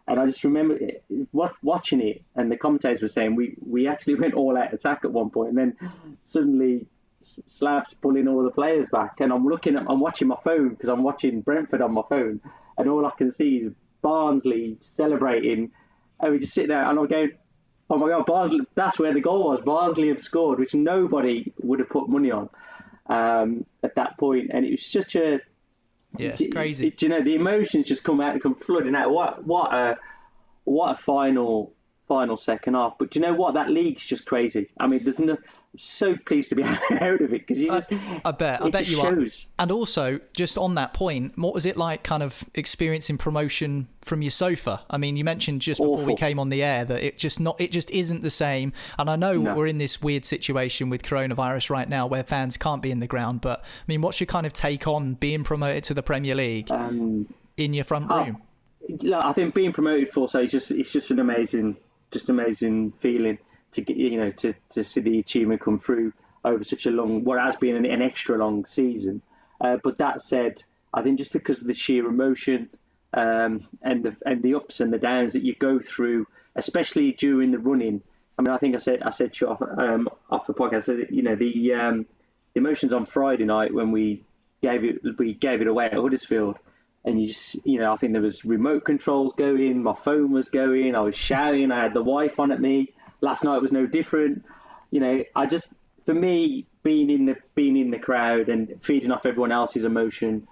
And I just remember it, what, watching it, and the commentators were saying we we actually (laughs) went all out attack at one point, and then suddenly Slav's pulling all the players back, and I'm looking at, I'm watching my phone because I'm watching Brentford on my phone, and all I can see is Barnsley celebrating, and we just sit there, and I'm going, oh my god, Barnsley, that's where the goal was. Barnsley have scored, which nobody would have put money on um, at that point, and it was such a Yeah, it's crazy. do you know the emotions just come out, and come flooding out. What what a what a final final second half. But do you know what? That league's just crazy. I mean, there's no. I'm so pleased to be (laughs) out of it because you just. I bet. I bet you shows. are. And also, just on that point, what was it like, kind of experiencing promotion from your sofa? I mean, you mentioned just before we came on the air that it just not, it just isn't the same. And I know No. we're in this weird situation with coronavirus right now, where fans can't be in the ground. But I mean, what's your kind of take on being promoted to the Premier League Um, in your front oh, room? I think being promoted for so it's just it's just an amazing just amazing feeling to get you know to, to see the achievement come through over such a long what has been an, an extra long season. Uh, but that said, I think just because of the sheer emotion um, and the and the ups and the downs that you go through, especially during the running. I mean, I think I said I said to you off, um, off the podcast. You know the um, the emotions on Friday night when we gave it we gave it away at Huddersfield. And you just, you know, I think there was remote controls going, my phone was going, I was shouting, I had the wife on at me. Last night was no different. You know, I just, for me, being in the being in the crowd and feeding off everyone else's emotion,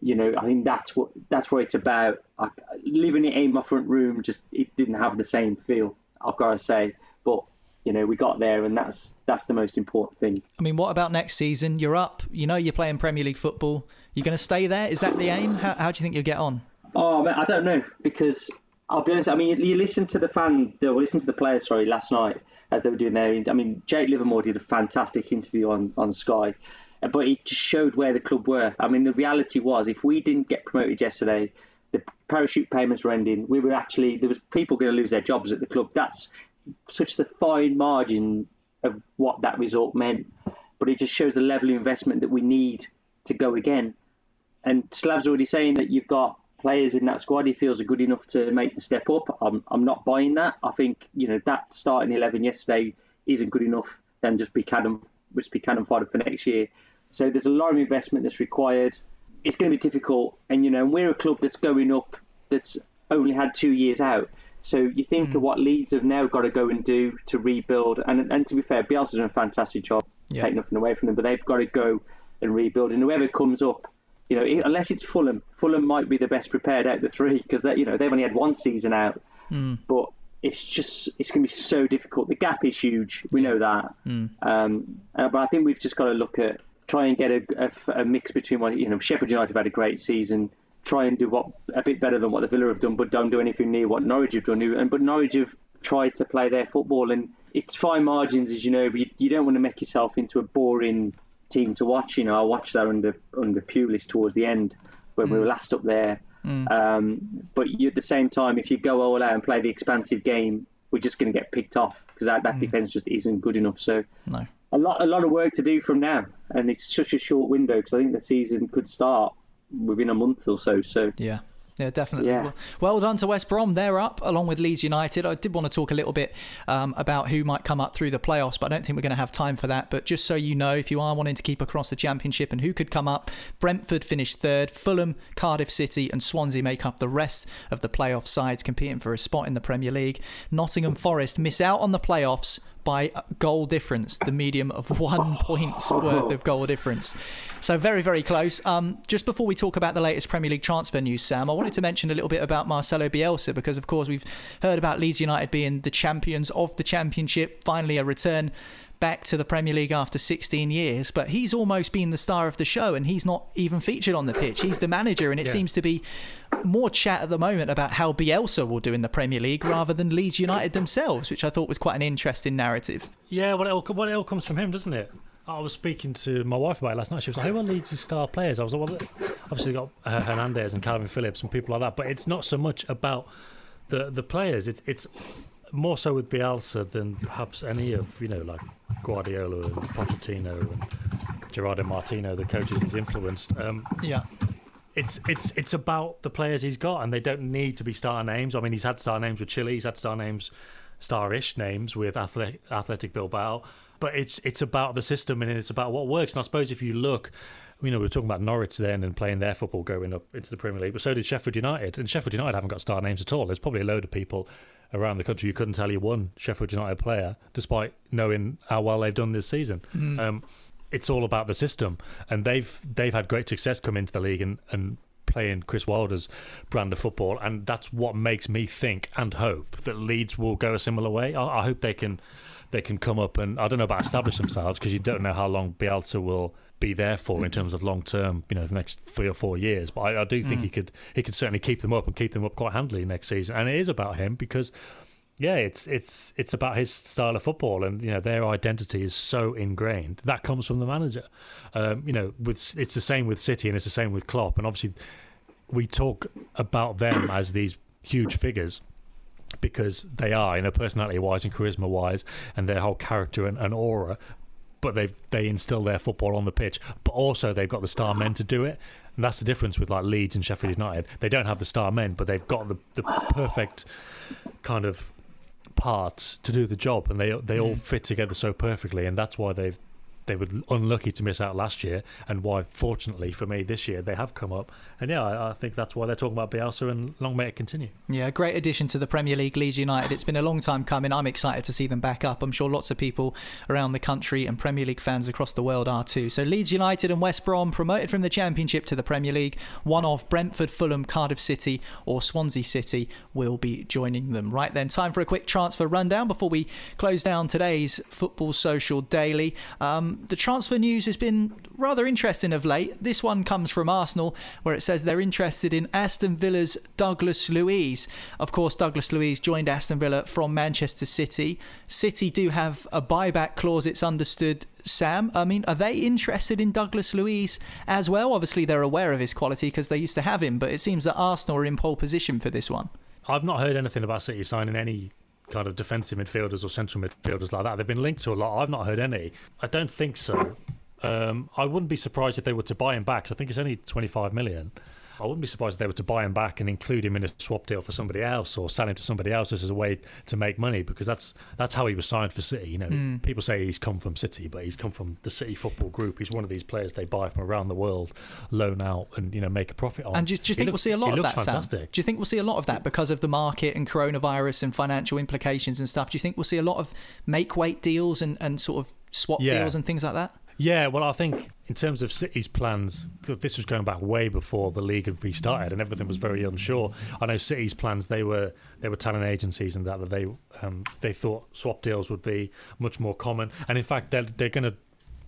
you know, I think that's what that's what it's about. I, living it in my front room, just it didn't have the same feel. I've got to say, but you know, we got there, and that's that's the most important thing. I mean, what about next season? You're up. You know, you're playing Premier League football. You're going to stay there. Is that the aim? How, how do you think you'll get on? Oh, man, I don't know because I'll be honest. I mean, you listen to the fan, or listen to the players. Sorry, last night as they were doing their. I mean, Jake Livermore did a fantastic interview on on Sky, but it just showed where the club were. I mean, the reality was if we didn't get promoted yesterday, the parachute payments were ending. We were actually there was people going to lose their jobs at the club. That's such the fine margin of what that result meant. But it just shows the level of investment that we need to go again. And Slav's already saying that you've got players in that squad he feels are good enough to make the step up. I'm, I'm not buying that. I think you know that starting eleven yesterday isn't good enough. Then just be cannon, just be cannon fodder for next year. So there's a lot of investment that's required. It's going to be difficult, and you know we're a club that's going up that's only had two years out. So you think mm. of what Leeds have now got to go and do to rebuild. And and to be fair, Bielsa's done a fantastic job, yeah. take nothing away from them, but they've got to go and rebuild. And whoever comes up, you know, unless it's Fulham, Fulham might be the best prepared out of the three because they, you know they've only had one season out. Mm. But it's just it's going to be so difficult. The gap is huge. We know that. Mm. Um, uh, but I think we've just got to look at try and get a, a, a mix between what you know. Sheffield United have had a great season try and do what a bit better than what the Villa have done, but don't do anything near what Norwich have done. And but Norwich have tried to play their football, and it's fine margins, as you know. But you, you don't want to make yourself into a boring team to watch. You know, I watched that under under Pulis towards the end when mm. we were last up there. Mm. Um, but you, at the same time, if you go all out and play the expansive game, we're just going to get picked off because that, that mm. defense just isn't good enough. So no. a lot a lot of work to do from now, and it's such a short window because I think the season could start within a month or so. So yeah. Yeah, definitely. Yeah. Well, done to West Brom. They're up along with Leeds United. I did want to talk a little bit um, about who might come up through the playoffs, but I don't think we're going to have time for that. But just so you know, if you are wanting to keep across the Championship and who could come up, Brentford finished third, Fulham, Cardiff City, and Swansea make up the rest of the playoff sides competing for a spot in the Premier League. Nottingham Forest miss out on the playoffs by goal difference, the medium of one (laughs) point's worth of goal difference. So very, very close. Um, just before we talk about the latest Premier League transfer news, Sam, I wanted to mention a little bit about Marcelo Bielsa because, of course, we've heard about Leeds United being the champions of the Championship. Finally, a return back to the Premier League after 16 years, but he's almost been the star of the show and he's not even featured on the pitch. He's the manager, and it yeah. seems to be more chat at the moment about how Bielsa will do in the Premier League rather than Leeds United themselves, which I thought was quite an interesting narrative. Yeah, well, it all, well, it all comes from him, doesn't it? I was speaking to my wife about it last night. She was like, "Who are Leeds' star players?" I was like, "Well, obviously got uh, Hernandez and Calvin Phillips and people like that, but it's not so much about the the players. It's it's more so with Bielsa than perhaps any of you know like Guardiola and Pochettino and Gerardo Martino, the coaches he's influenced. Um, yeah. It's it's it's about the players he's got, and they don't need to be star names. I mean, he's had star names with Chile, he's had star names, starish names with Athletic, Athletic Bilbao, but it's it's about the system and it's about what works. And I suppose if you look, you know, we were talking about Norwich then and playing their football going up into the Premier League, but so did Sheffield United, and Sheffield United haven't got star names at all. There's probably a load of people around the country you couldn't tell you one Sheffield United player, despite knowing how well they've done this season. Mm. Um, it's all about the system, and they've they've had great success come into the league and, and playing Chris Wilder's brand of football, and that's what makes me think and hope that Leeds will go a similar way. I, I hope they can they can come up and I don't know about establish themselves because you don't know how long Bielsa will be there for in terms of long term, you know, the next three or four years. But I, I do think mm. he could he could certainly keep them up and keep them up quite handily next season. And it is about him because yeah, it's it's it's about his style of football, and you know their identity is so ingrained that comes from the manager. Um, you know, with it's the same with City, and it's the same with Klopp, and obviously we talk about them as these huge figures because they are, you know, personality wise and charisma wise, and their whole character and, and aura but they they instill their football on the pitch. But also they've got the star men to do it, and that's the difference with like Leeds and Sheffield United. They don't have the star men, but they've got the the perfect kind of parts to do the job, and they they all mm. fit together so perfectly, and that's why they've they were unlucky to miss out last year, and why, fortunately for me, this year they have come up. And yeah, I, I think that's why they're talking about Bielsa, and long may it continue. Yeah, great addition to the Premier League, Leeds United. It's been a long time coming. I'm excited to see them back up. I'm sure lots of people around the country and Premier League fans across the world are too. So Leeds United and West Brom promoted from the Championship to the Premier League. One of Brentford, Fulham, Cardiff City, or Swansea City will be joining them. Right then, time for a quick transfer rundown before we close down today's Football Social Daily. Um, the transfer news has been rather interesting of late. This one comes from Arsenal, where it says they're interested in Aston Villa's Douglas Luiz. Of course, Douglas Luiz joined Aston Villa from Manchester City. City do have a buyback clause, it's understood. Sam, I mean, are they interested in Douglas Luiz as well? Obviously, they're aware of his quality because they used to have him, but it seems that Arsenal are in pole position for this one. I've not heard anything about City signing any kind of defensive midfielders or central midfielders like that. They've been linked to a lot. I've not heard any. I don't think so. Um, I wouldn't be surprised if they were to buy him back. I think it's only 25 million. I wouldn't be surprised if they were to buy him back and include him in a swap deal for somebody else or sell him to somebody else just as a way to make money because that's that's how he was signed for City. You know, Mm. people say he's come from City, but he's come from the City Football Group. He's one of these players they buy from around the world, loan out, and you know make a profit on. And do, do you think we'll see a lot of looks that, Sam? fantastic. Do you think we'll see a lot of that because of the market and coronavirus and financial implications and stuff? Do you think we'll see a lot of make weight deals and, and sort of swap Yeah. deals and things like that? Yeah, well, I think in terms of City's plans, 'cause this was going back way before the league had restarted and everything was very unsure. I know City's plans; they were they were telling agencies and that that they um, they thought swap deals would be much more common. And in fact, they're they're going to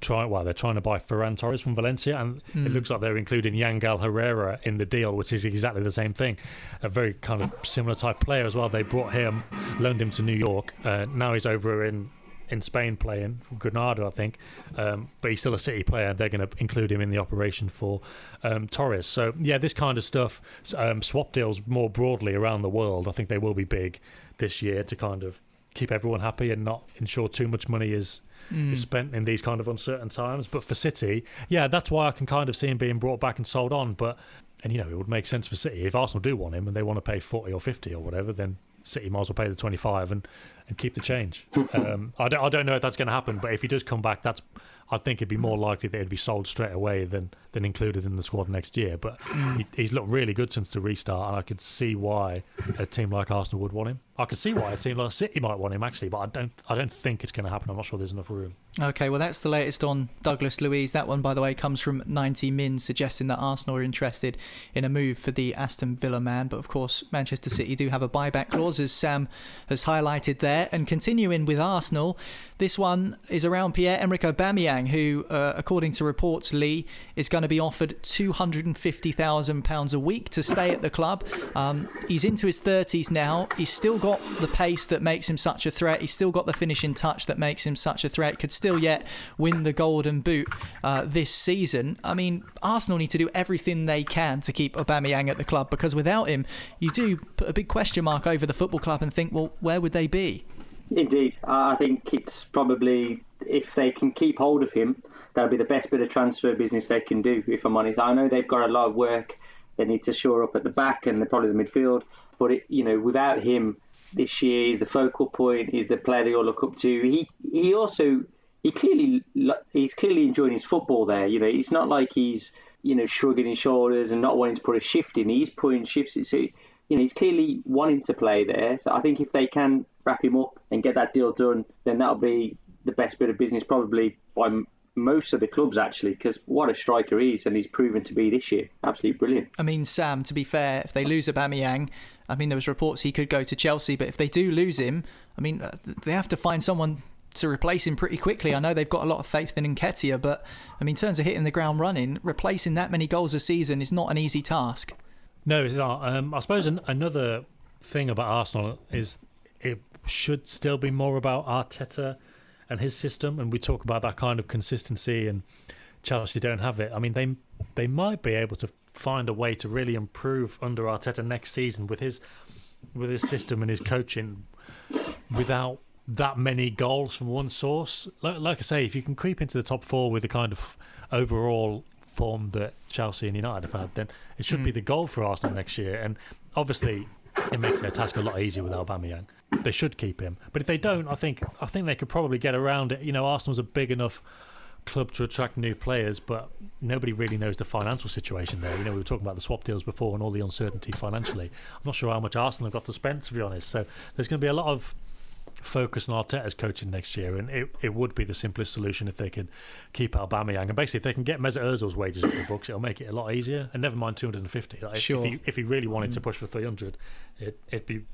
try. Well, they're trying to buy Ferran Torres from Valencia, and Hmm. it looks like they're including Yangel Herrera in the deal, which is exactly the same thing. A very kind of similar type player as well. They brought him, loaned him to New York. Uh, now he's over in in Spain playing for Granada, I think. Um, but he's still a City player. They're going to include him in the operation for um, Torres. So yeah, this kind of stuff, um, swap deals more broadly around the world. I think they will be big this year to kind of keep everyone happy and not ensure too much money is. Mm. Is spent in these kind of uncertain times, but for City, yeah, that's why I can kind of see him being brought back and sold on. But and you know, it would make sense for City if Arsenal do want him and they want to pay forty or fifty or whatever, then City might as well pay the twenty five and, and keep the change. um, I don't I don't know if that's going to happen, but if he does come back, that's I think it'd be more likely that he'd be sold straight away than than included in the squad next year. But he, he's looked really good since the restart, and I could see why a team like Arsenal would want him. I could see why a team like City might want him actually, but I don't I don't think it's going to happen. I'm not sure there's enough room. Okay, well, that's the latest on Douglas Luiz. That one, by the way, comes from 90 Min, suggesting that Arsenal are interested in a move for the Aston Villa man. But of course, Manchester City do have a buyback clause, as Sam has highlighted there. And continuing with Arsenal, this one is around Pierre Emerick Aubameyang, who, uh, according to reports, Lee is going to be offered £250,000 a week to stay at the club. Um, he's into his 30s now. He's still got the pace that makes him such a threat. He's still got the finishing touch that makes him such a threat. Could still yet win the Golden Boot uh, this season. I mean, Arsenal need to do everything they can to keep Aubameyang at the club because without him, you do put a big question mark over the football club and think, well, where would they be? Indeed, I think it's probably if they can keep hold of him, that'll be the best bit of transfer business they can do. If I'm honest, I know they've got a lot of work. They need to shore up at the back and probably the midfield. But it, you know, without him, this year he's the focal point. He's the player they all look up to. He he also he clearly he's clearly enjoying his football there. You know, it's not like he's you know shrugging his shoulders and not wanting to put a shift in. He's putting shifts. in. So you know, he's clearly wanting to play there. So I think if they can wrap him up and get that deal done, then that'll be the best bit of business probably by most of the clubs actually. Because what a striker he is, and he's proven to be this year. Absolutely brilliant. I mean, Sam, to be fair, if they lose Aubameyang, I mean, there was reports he could go to Chelsea, but if they do lose him, I mean, uh, they have to find someone to replace him pretty quickly. I know they've got a lot of faith in Nketiah, but I mean, in terms of hitting the ground running, replacing that many goals a season is not an easy task. No, it's not. Um, I suppose an, another thing about Arsenal is it should still be more about Arteta and his system, and we talk about that kind of consistency, and Chelsea don't have it. I mean, they they might be able to find a way to really improve under Arteta next season with his with his system and his coaching without that many goals from one source. Like, like I say, if you can creep into the top four with the kind of overall form that Chelsea and United have had, then it should be Mm. the goal for Arsenal next year. And obviously, it makes their task a lot easier with Aubameyang. They should keep him, but if they don't, I think I think they could probably get around it. You know, Arsenal's a big enough club to attract new players, but nobody really knows the financial situation there. You know, we were talking about the swap deals before and all the uncertainty financially. I'm not sure how much Arsenal have got to spend, to be honest. So there's going to be a lot of focus on Arteta's coaching next year, and it, it would be the simplest solution if they could keep Aubameyang. And basically, if they can get Mesut Ozil's wages in the books, it'll make it a lot easier. And never mind 250. Like, sure. If he, if he really wanted to mm. push for 300, it, it'd be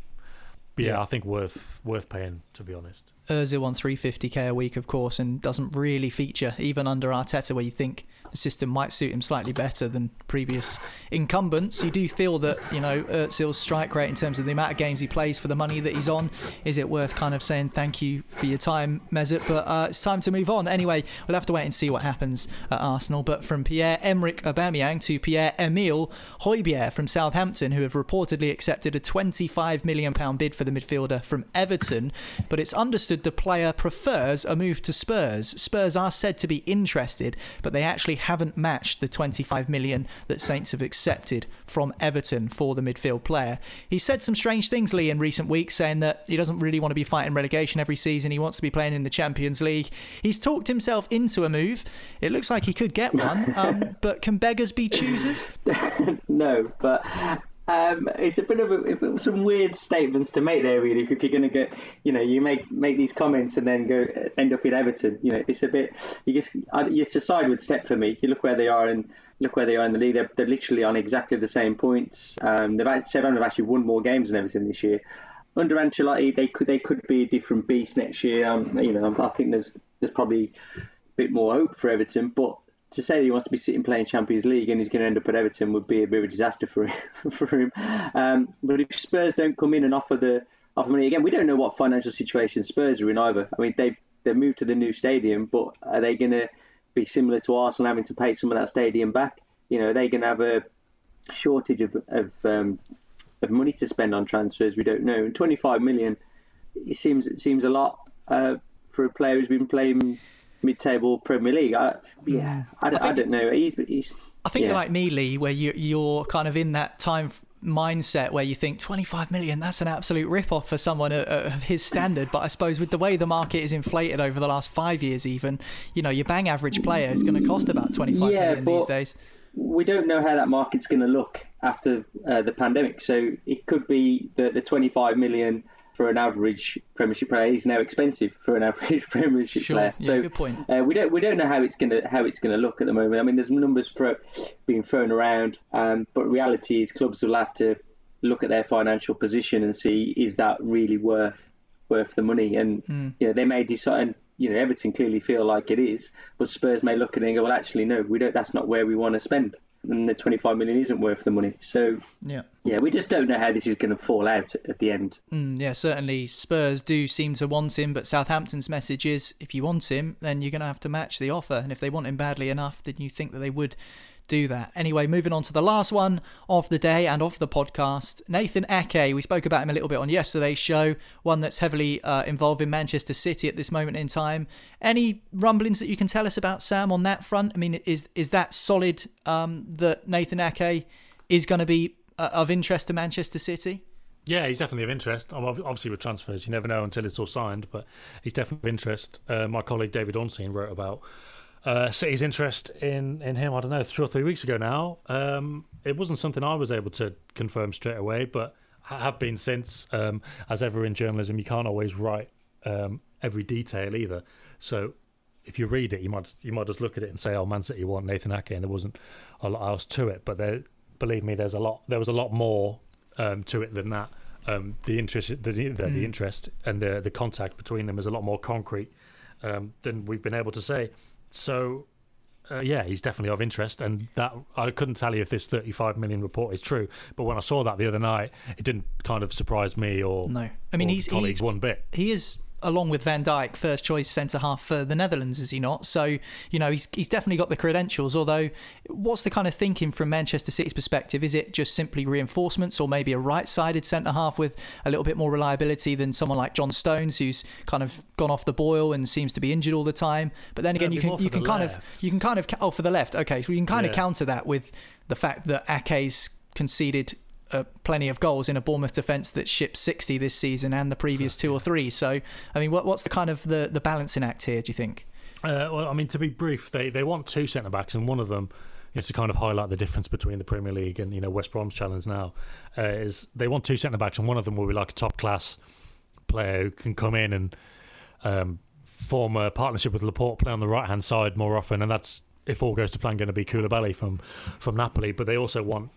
yeah, yeah, I think worth worth paying to be honest. Ozil on 350k a week, of course, and doesn't really feature even under Arteta, where you think the system might suit him slightly better than previous incumbents. You do feel that you know Ozil's strike rate in terms of the amount of games he plays for the money that he's on. Is it worth kind of saying thank you for your time, Mesut? But uh, it's time to move on. Anyway, we'll have to wait and see what happens at Arsenal. But from Pierre Emerick Aubameyang to Pierre Emile Højbjerg from Southampton, who have reportedly accepted a 25 million pound bid for the midfielder from Everton, but it's understood the player prefers a move to Spurs. Spurs are said to be interested, but they actually haven't matched the 25 million that Saints have accepted from Everton for the midfield player. He said some strange things, Lee, in recent weeks, saying that he doesn't really want to be fighting relegation every season. He wants to be playing in the Champions League. He's talked himself into a move. It looks like he could get one, um, (laughs) but can beggars be choosers? (laughs) no, but um, it's a bit of a, some weird statements to make there, really. If, you're going to get, you know, you make make these comments and then go end up in Everton, you know, it's a bit. You just, it's a sideward step for me. You look where they are and look where they are in the league. They're, they're literally on exactly the same points. Um, they've actually, have actually won more games than Everton this year. Under Ancelotti, they could they could be a different beast next year. Um, you know, I think there's there's probably a bit more hope for Everton, but to say that he wants to be sitting playing Champions League and he's going to end up at Everton would be a bit of a disaster for him. (laughs) for him. Um, but if Spurs don't come in and offer the offer money again, we don't know what financial situation Spurs are in either. I mean, they've they've moved to the new stadium, but are they going to be similar to Arsenal having to pay some of that stadium back? You know, are they going to have a shortage of of, um, of money to spend on transfers? We don't know. And 25 million, it seems it seems a lot uh, for a player who's been playing mid-table Premier League. I, yeah, I, I, I don't know. He's, he's I think yeah. you're like me, Lee, where you, you're kind of in that time mindset where you think 25 million that's an absolute rip-off for someone of his standard but i suppose with the way the market is inflated over the last five years even you know your bang average player is going to cost about 25 yeah, million these days we don't know how that market's going to look after uh, the pandemic so it could be that the 25 million for an average Premiership player is now expensive for an (laughs) average Premiership sure. player. Yeah, so good point. Uh, we don't we don't know how it's gonna how it's gonna look at the moment. I mean, there's numbers pro- being thrown around, um, but reality is clubs will have to look at their financial position and see is that really worth worth the money, and mm. you know they may decide. You know, Everton clearly feel like it is, but Spurs may look at it and go, "Well, actually, no, we don't. That's not where we want to spend." And the 25 million isn't worth the money. So yeah, yeah, we just don't know how this is going to fall out at the end. Mm, yeah, certainly Spurs do seem to want him, but Southampton's message is if you want him, then you're going to have to match the offer, and if they want him badly enough, then you think that they would do that. Anyway, moving on to the last one of the day and of the podcast. Nathan Ake, we spoke about him a little bit on yesterday's show, one that's heavily uh, involved in Manchester City at this moment in time. Any rumblings that you can tell us about Sam on that front? I mean, is is that solid um, that Nathan Ake is going to be uh, of interest to Manchester City? Yeah, he's definitely of interest. Obviously, with transfers, you never know until it's all signed, but he's definitely of interest. Uh, my colleague David Ornstein wrote about uh, City's interest in, in him, I don't know, two or three weeks ago now. Um, it wasn't something I was able to confirm straight away, but I have been since. Um, as ever in journalism, you can't always write um, every detail either. So if you read it, you might you might just look at it and say, "Oh, Man City want Nathan Ake," and there wasn't a lot else to it. But there, believe me, there's a lot. There was a lot more um, to it than that. Um, the interest, the, the, mm. the, interest, and the the contact between them is a lot more concrete um, than we've been able to say. So, uh, yeah, he's definitely of interest, and that I couldn't tell you if this 35 million report is true. But when I saw that the other night, it didn't kind of surprise me or no. I mean, he's colleagues he, one bit. He is along with Van Dijk, first choice centre half for the Netherlands, is he not? So, you know, he's, he's definitely got the credentials. Although, what's the kind of thinking from Manchester City's perspective? Is it just simply reinforcements or maybe a right sided centre half with a little bit more reliability than someone like John Stones, who's kind of gone off the boil and seems to be injured all the time? But then again, you can you can kind left. of you can kind of oh for the left, okay, so you can kind Yeah. of counter that with the fact that Ake's conceded uh, plenty of goals in a Bournemouth defence that shipped 60 this season and the previous two or three. So, I mean, what, what's the kind of the, the balancing act here? Do you think? Uh, well, I mean, to be brief, they, they want two centre backs, and one of them, you know, to kind of highlight the difference between the Premier League and you know West Brom's challenge now, uh, is they want two centre backs, and one of them will be like a top class player who can come in and um, form a partnership with Laporte, play on the right hand side more often, and that's if all goes to plan going to be Koulibaly from from Napoli. But they also want,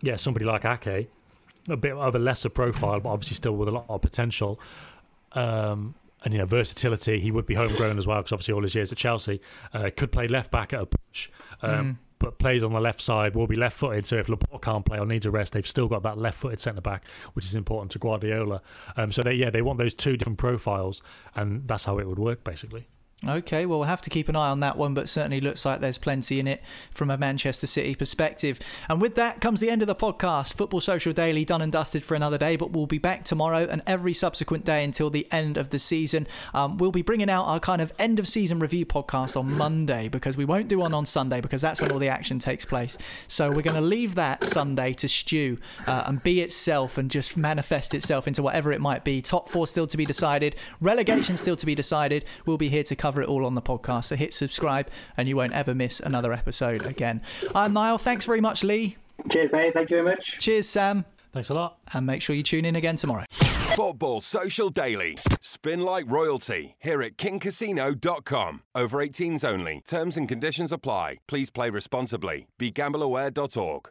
yeah, somebody like Ake, a bit of a lesser profile, but obviously still with a lot of potential. Um, and you know versatility. He would be homegrown as well because obviously all his years at Chelsea uh, could play left back at a push, um, mm. but plays on the left side. Will be left footed. So if Laporte can't play or needs a rest, they've still got that left footed centre back, which is important to Guardiola. Um, so they yeah they want those two different profiles, and that's how it would work basically. Okay, well, we'll have to keep an eye on that one, but certainly looks like there's plenty in it from a Manchester City perspective. And with that comes the end of the podcast. Football Social Daily done and dusted for another day, but we'll be back tomorrow and every subsequent day until the end of the season. Um, we'll be bringing out our kind of end of season review podcast on Monday because we won't do one on Sunday because that's when all the action takes place. So we're going to leave that Sunday to stew uh, and be itself and just manifest itself into whatever it might be. Top four still to be decided, relegation still to be decided. We'll be here to cover cover it all on the podcast. So hit subscribe and you won't ever miss another episode again. I'm Niall. Thanks very much, Lee. Cheers, mate. Thank you very much. Cheers, Sam. Thanks a lot. And make sure you tune in again tomorrow. Football Social Daily. Spin like royalty here at kingcasino.com. Over 18s only. Terms and conditions apply. Please play responsibly. BeGambleAware.org.